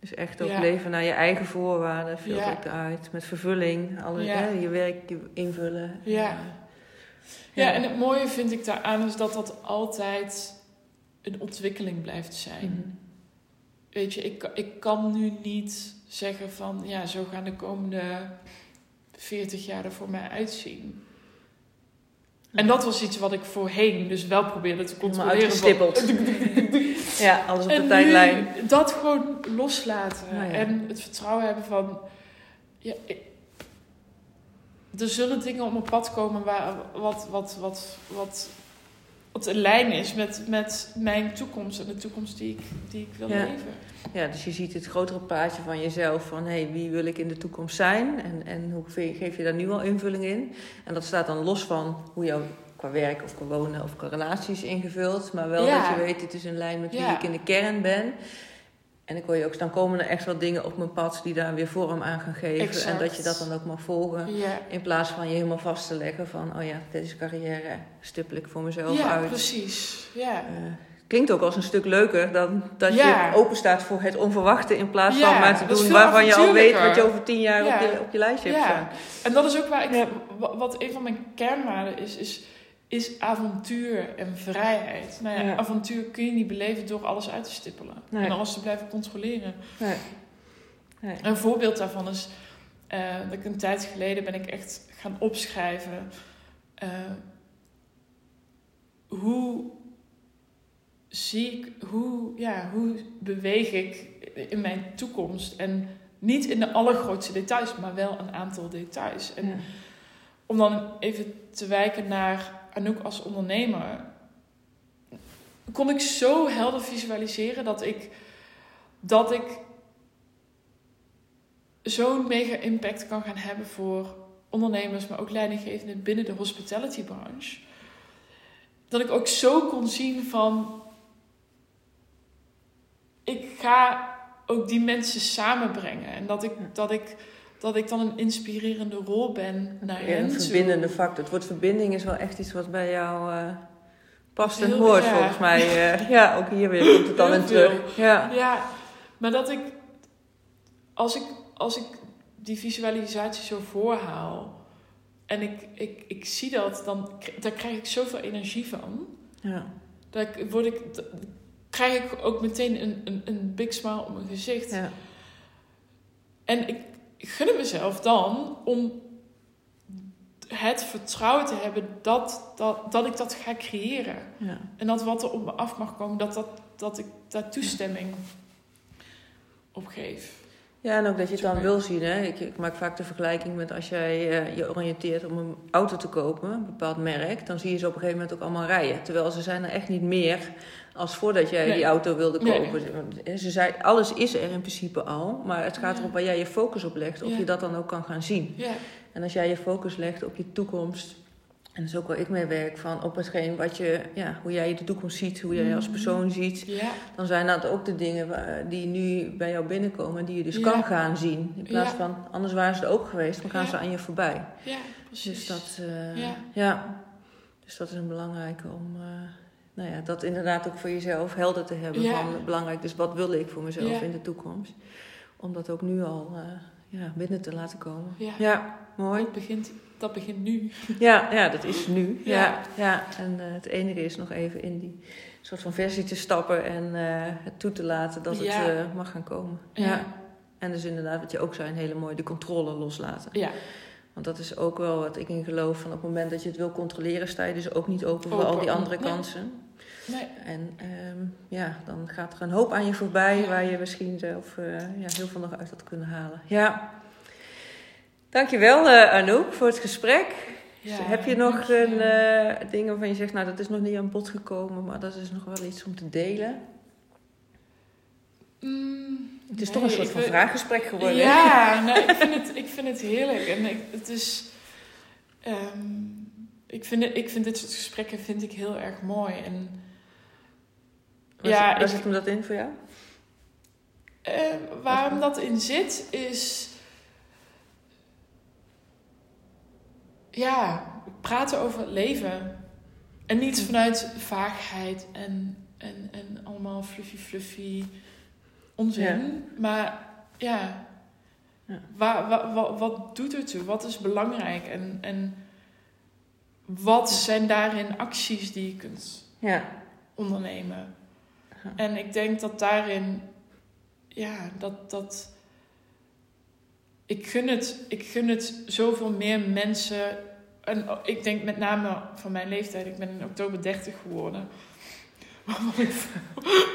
Dus echt ook Ja. leven naar je eigen voorwaarden, filter Ja. ik eruit, met vervulling, alle, Ja. hè, je werk invullen. Ja. En, Ja, en het mooie vind ik daaraan is dat dat altijd een ontwikkeling blijft zijn. Mhm. Weet je, ik, ik kan nu niet zeggen van, ja, zo gaan de komende 40 jaar er voor mij uitzien. En dat was iets wat ik voorheen dus wel probeerde te controleren. uitgestippeld. Ja, alles op de tijdlijn. dat gewoon loslaten. Nou ja. En het vertrouwen hebben van... Ja, ik- er zullen dingen op mijn pad komen waar, wat, wat, wat, wat, wat in lijn is met, met mijn toekomst. En de toekomst die ik, die ik wil Ja. leven. Ja, dus je ziet het grotere plaatje van jezelf. Van hé, hey, wie wil ik in de toekomst zijn? En, en hoe ge- geef je daar nu al invulling in? En dat staat dan los van hoe jouw qua werk of qua wonen of qua relaties ingevuld. Maar wel Ja. dat je weet, dit is in lijn met wie Ja. ik in de kern ben. En ik hoor je ook, dan komen er echt wel dingen op mijn pad die daar weer vorm aan gaan geven. Exact. En dat je dat dan ook mag volgen. Ja, In plaats van je helemaal vast te leggen van, oh ja, deze carrière stippel ik voor mezelf ja uit. precies. Ja. Eh, klinkt ook als een stuk leuker dan dat Ja. je open staat voor het onverwachte in plaats Ja, van maar te doen waarvan je al weet wat je over tien jaar Ja. op, je, op je lijstje hebt Ja. staan. En dat is ook waar ik, Ja. wa- wat een van mijn kernwaarden is, is, is avontuur en vrijheid. Nou ja, Ja. avontuur kun je niet beleven door alles uit te stippelen. Nee. En alles te blijven controleren. Nee. Nee. Een voorbeeld daarvan is eh, dat ik een tijd geleden ben ik echt gaan opschrijven eh, hoe zie ik, hoe, ja, hoe beweeg ik in mijn toekomst en niet in de allergrootste details, maar wel een aantal details. En Ja. om dan even te wijken naar Anouk als ondernemer, kon ik zo helder visualiseren dat ik, dat ik zo'n mega impact kan gaan hebben voor ondernemers, maar ook leidinggevenden binnen de hospitality branche. Dat ik ook zo kon zien van, ik ga ook die mensen samenbrengen. En dat ik, dat ik, dat ik dan een inspirerende rol ben naar Ja, hen een verbindende factor. Het woord verbinding is wel echt iets wat bij jou eh, past en hoort, ja. volgens mij. eh, ja, ook hier weer komt het dan in terug. Ja. Ja, maar dat ik als, ik, als ik die visualisatie zo voorhaal en ik, ik, ik zie dat, dan daar krijg ik zoveel energie van. Ja. Ik, word ik, krijg ik ook meteen een, een, een big smile op mijn gezicht. Ja. En ik, ik mezelf dan om het vertrouwen te hebben dat, dat, dat ik dat ga creëren. Ja. En dat wat er op me af mag komen, dat, dat, dat ik daar toestemming op geef. Ja, en ook dat je het dan wil zien. Hè? Ik, ik maak vaak de vergelijking met als jij eh, je oriënteert om een auto te kopen, een bepaald merk, dan zie je ze op een gegeven moment ook allemaal rijden. Terwijl ze zijn er echt niet meer als voordat jij Nee. die auto wilde kopen. Ze zei, alles is er in principe al, maar het gaat Ja. erop waar jij je focus op legt, of Ja. je dat dan ook kan gaan zien. Ja, En als jij je focus legt op je toekomst, en dat is ook waar ik mee werk, van op hetgeen wat je, ja, hoe jij de toekomst ziet, hoe jij je als Mhm. persoon ziet, dan zijn dat ook de dingen die nu bij jou binnenkomen en die je dus kan gaan zien. In plaats van, anders waren ze er ook geweest, dan gaan ze aan je voorbij. ja, precies. Dus dat, eh, Ja. ja. Dus dat is een belangrijke om, eh, nou ja, dat inderdaad ook voor jezelf helder te hebben. Ja. Van, belangrijk, dus wat wil ik voor mezelf Ja. in de toekomst? Om dat ook nu al eh, ja, binnen te laten komen. Ja. ja mooi. Dat begint, dat begint nu. Ja, ja, dat is nu. Ja. Ja. En eh, het enige is nog even in die soort van versie te stappen en eh, het toe te laten dat het mag gaan komen. Ja. En dus inderdaad, wat je ook zei, een hele mooie, de controle loslaten. Ja, Want dat is ook wel wat ik in geloof. Van op het moment dat je het wil controleren, sta je dus ook niet open, voor al Open. die andere kansen. Nee. En ehm, ja, dan gaat er een hoop aan je voorbij waar je misschien zelf eh, ja, heel veel nog uit had kunnen halen. Ja. Dankjewel eh Anouk voor het gesprek. Ja, Heb je nog een eh, ding waarvan je zegt, nou dat is nog niet aan bod gekomen, maar dat is nog wel iets om te delen? Mm, Het is nee, toch een soort van vraaggesprek geworden. Ja, nou, ik, vind het, ik vind het heerlijk. En ik, het is... ehm, ik, vind ik vind dit soort gesprekken vind ik heel erg mooi. En Waar, Ja, zit- waar ik- zit hem dat in voor jou? eh, waarom dat in zit, is... Ja, praten over het leven. En niet vanuit vaagheid en, en, en allemaal fluffy fluffy onzin. Maar ja, Ja. Waar, wa- wa- wat doet het toe? Wat is belangrijk? En, en wat zijn daarin acties die je kunt Ja. ondernemen? En ik denk dat daarin, ja, dat, dat ik gun het, ik gun het zoveel meer mensen. En ik denk met name van mijn leeftijd, ik ben in oktober 30 geworden. Waarvan ik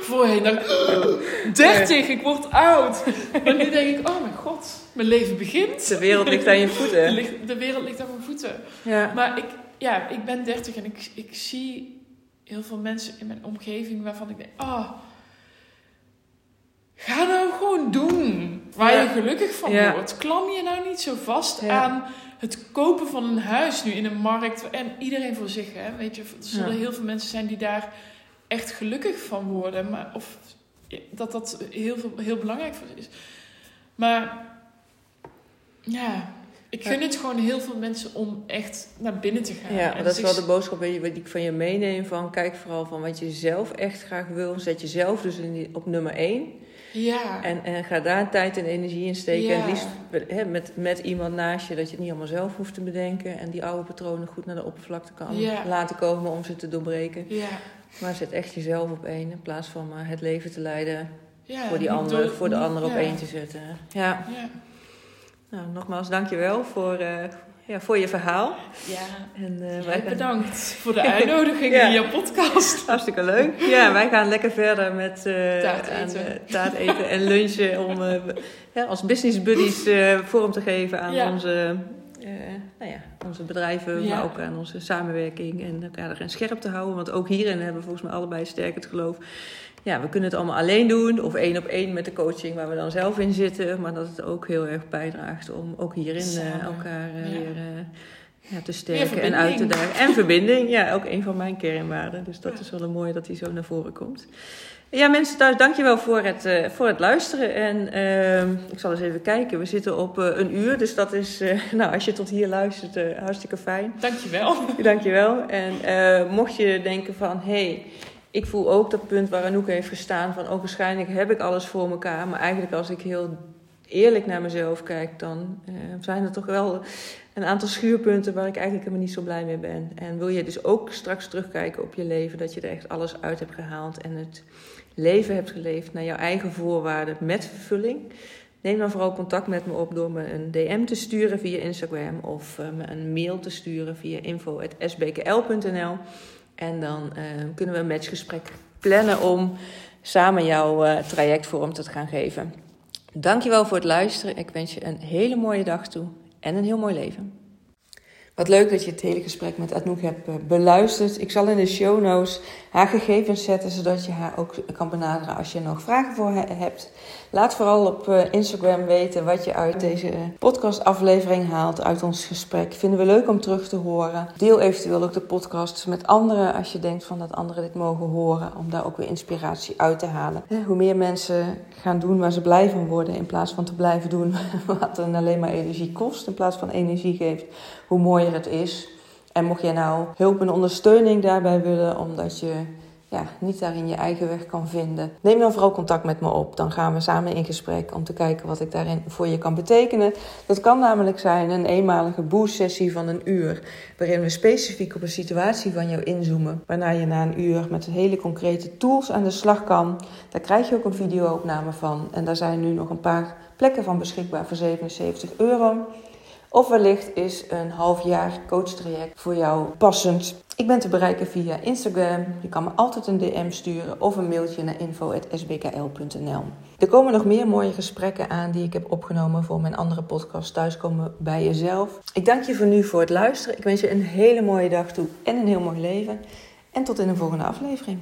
voorheen dacht, 30, ik word oud. Maar nu denk ik, oh mijn god, mijn leven begint. De wereld ligt aan je voeten. de wereld ligt aan mijn voeten. Ja. Maar ik, ja, ik ben 30 en ik, ik zie heel veel mensen in mijn omgeving waarvan ik denk, oh, ga nou gewoon doen waar Ja. je gelukkig van Ja. wordt. Klam je nou niet zo vast Ja. aan het kopen van een huis nu in een markt. En iedereen voor zich, hè. Weet je, er zullen heel veel mensen zijn die daar echt gelukkig van worden. Maar, of dat dat heel, veel, heel belangrijk voor is. Maar ja, ik gun het gewoon heel veel mensen om echt naar binnen te gaan. Ja, En dat is wel de boodschap die ik van je meeneem. Van kijk vooral van wat je zelf echt graag wil. Zet jezelf dus in die, op nummer één. Ja, En, en ga daar tijd en energie in steken. Ja. En het liefst met, met iemand naast je, dat je het niet allemaal zelf hoeft te bedenken. En die oude patronen goed naar de oppervlakte kan Ja. laten komen om ze te doorbreken. ja, Maar zet echt jezelf op één. In plaats van maar het leven te leiden voor, die niet ander, door- voor de ander op één te zetten. Ja, Ja. Nou, nogmaals dankjewel voor, eh, ja, voor je verhaal. ja. En, eh, wij gaan- bedankt voor de uitnodiging Ja. in je podcast. Hartstikke leuk. Ja, wij gaan lekker verder met eh, Taart eten. taart eten en lunchen. Om ja, als business buddies vorm te geven aan Ja. onze, nou ja, onze bedrijven. Maar ook aan onze samenwerking. En elkaar erin scherp te houden. Want ook hierin hebben we volgens mij allebei sterk het geloof. Ja, we kunnen het allemaal alleen doen. Of één op één met de coaching waar we dan zelf in zitten. Maar dat het ook heel erg bijdraagt om ook hierin eh, elkaar Ja. weer... eh, ja, te sterken en uit te dagen. En verbinding, ja, ook een van mijn kernwaarden. Dus dat is wel een mooie dat die zo naar voren komt. Ja, mensen thuis, dankjewel voor het, voor het luisteren. En ehm, ik zal eens even kijken. We zitten op een uur, dus dat is, nou, als je tot hier luistert, hartstikke fijn. Dankjewel. Dankjewel. En mocht je denken van, hé, hey, ik voel ook dat punt waar Anouk heeft gestaan. Van, ook waarschijnlijk heb ik alles voor elkaar. Maar eigenlijk als ik heel eerlijk naar mezelf kijk, dan eh, zijn er toch wel een aantal schuurpunten waar ik eigenlijk helemaal niet zo blij mee ben. En wil je dus ook straks terugkijken op je leven, dat je er echt alles uit hebt gehaald en het leven hebt geleefd naar jouw eigen voorwaarden met vervulling. Neem dan vooral contact met me op door me een DM te sturen via Instagram of eh, me een mail te sturen via info.sbkl.nl. En dan eh, kunnen we een matchgesprek plannen om samen jouw eh, traject vorm te gaan geven. Dankjewel voor het luisteren. Ik wens je een hele mooie dag toe en een heel mooi leven. Wat leuk dat je het hele gesprek met Anouk hebt eh, beluisterd. Ik zal in de show notes haar gegevens zetten, zodat je haar ook kan benaderen als je nog vragen voor haar hebt. Laat vooral op eh, Instagram weten wat je uit deze eh, podcastaflevering haalt, uit ons gesprek. Vinden we leuk om terug te horen. Deel eventueel ook de podcast met anderen als je denkt van dat anderen dit mogen horen, om daar ook weer inspiratie uit te halen. Hoe meer mensen gaan doen waar ze blij van worden, in plaats van te blijven doen wat hen alleen maar energie kost, in plaats van energie geeft, hoe mooier het is. En mocht jij nou hulp en ondersteuning daarbij willen, omdat je ja, niet daarin je eigen weg kan vinden, neem dan vooral contact met me op. Dan gaan we samen in gesprek om te kijken wat ik daarin voor je kan betekenen. Dat kan namelijk zijn een eenmalige boost-sessie van een uur, waarin we specifiek op een situatie van jou inzoomen, waarna je na een uur met hele concrete tools aan de slag kan. Daar krijg je ook een video-opname van en daar zijn nu nog een paar plekken van beschikbaar voor 77 euro. Of wellicht is een half jaar coachtraject voor jou passend. Ik ben te bereiken via Instagram. Je kan me altijd een DM sturen of een mailtje naar info.sbkl.nl. Er komen nog meer mooie gesprekken aan die ik heb opgenomen voor mijn andere podcast Thuiskomen bij jezelf. Ik dank je voor nu voor het luisteren. Ik wens je een hele mooie dag toe en een heel mooi leven. En tot in de volgende aflevering.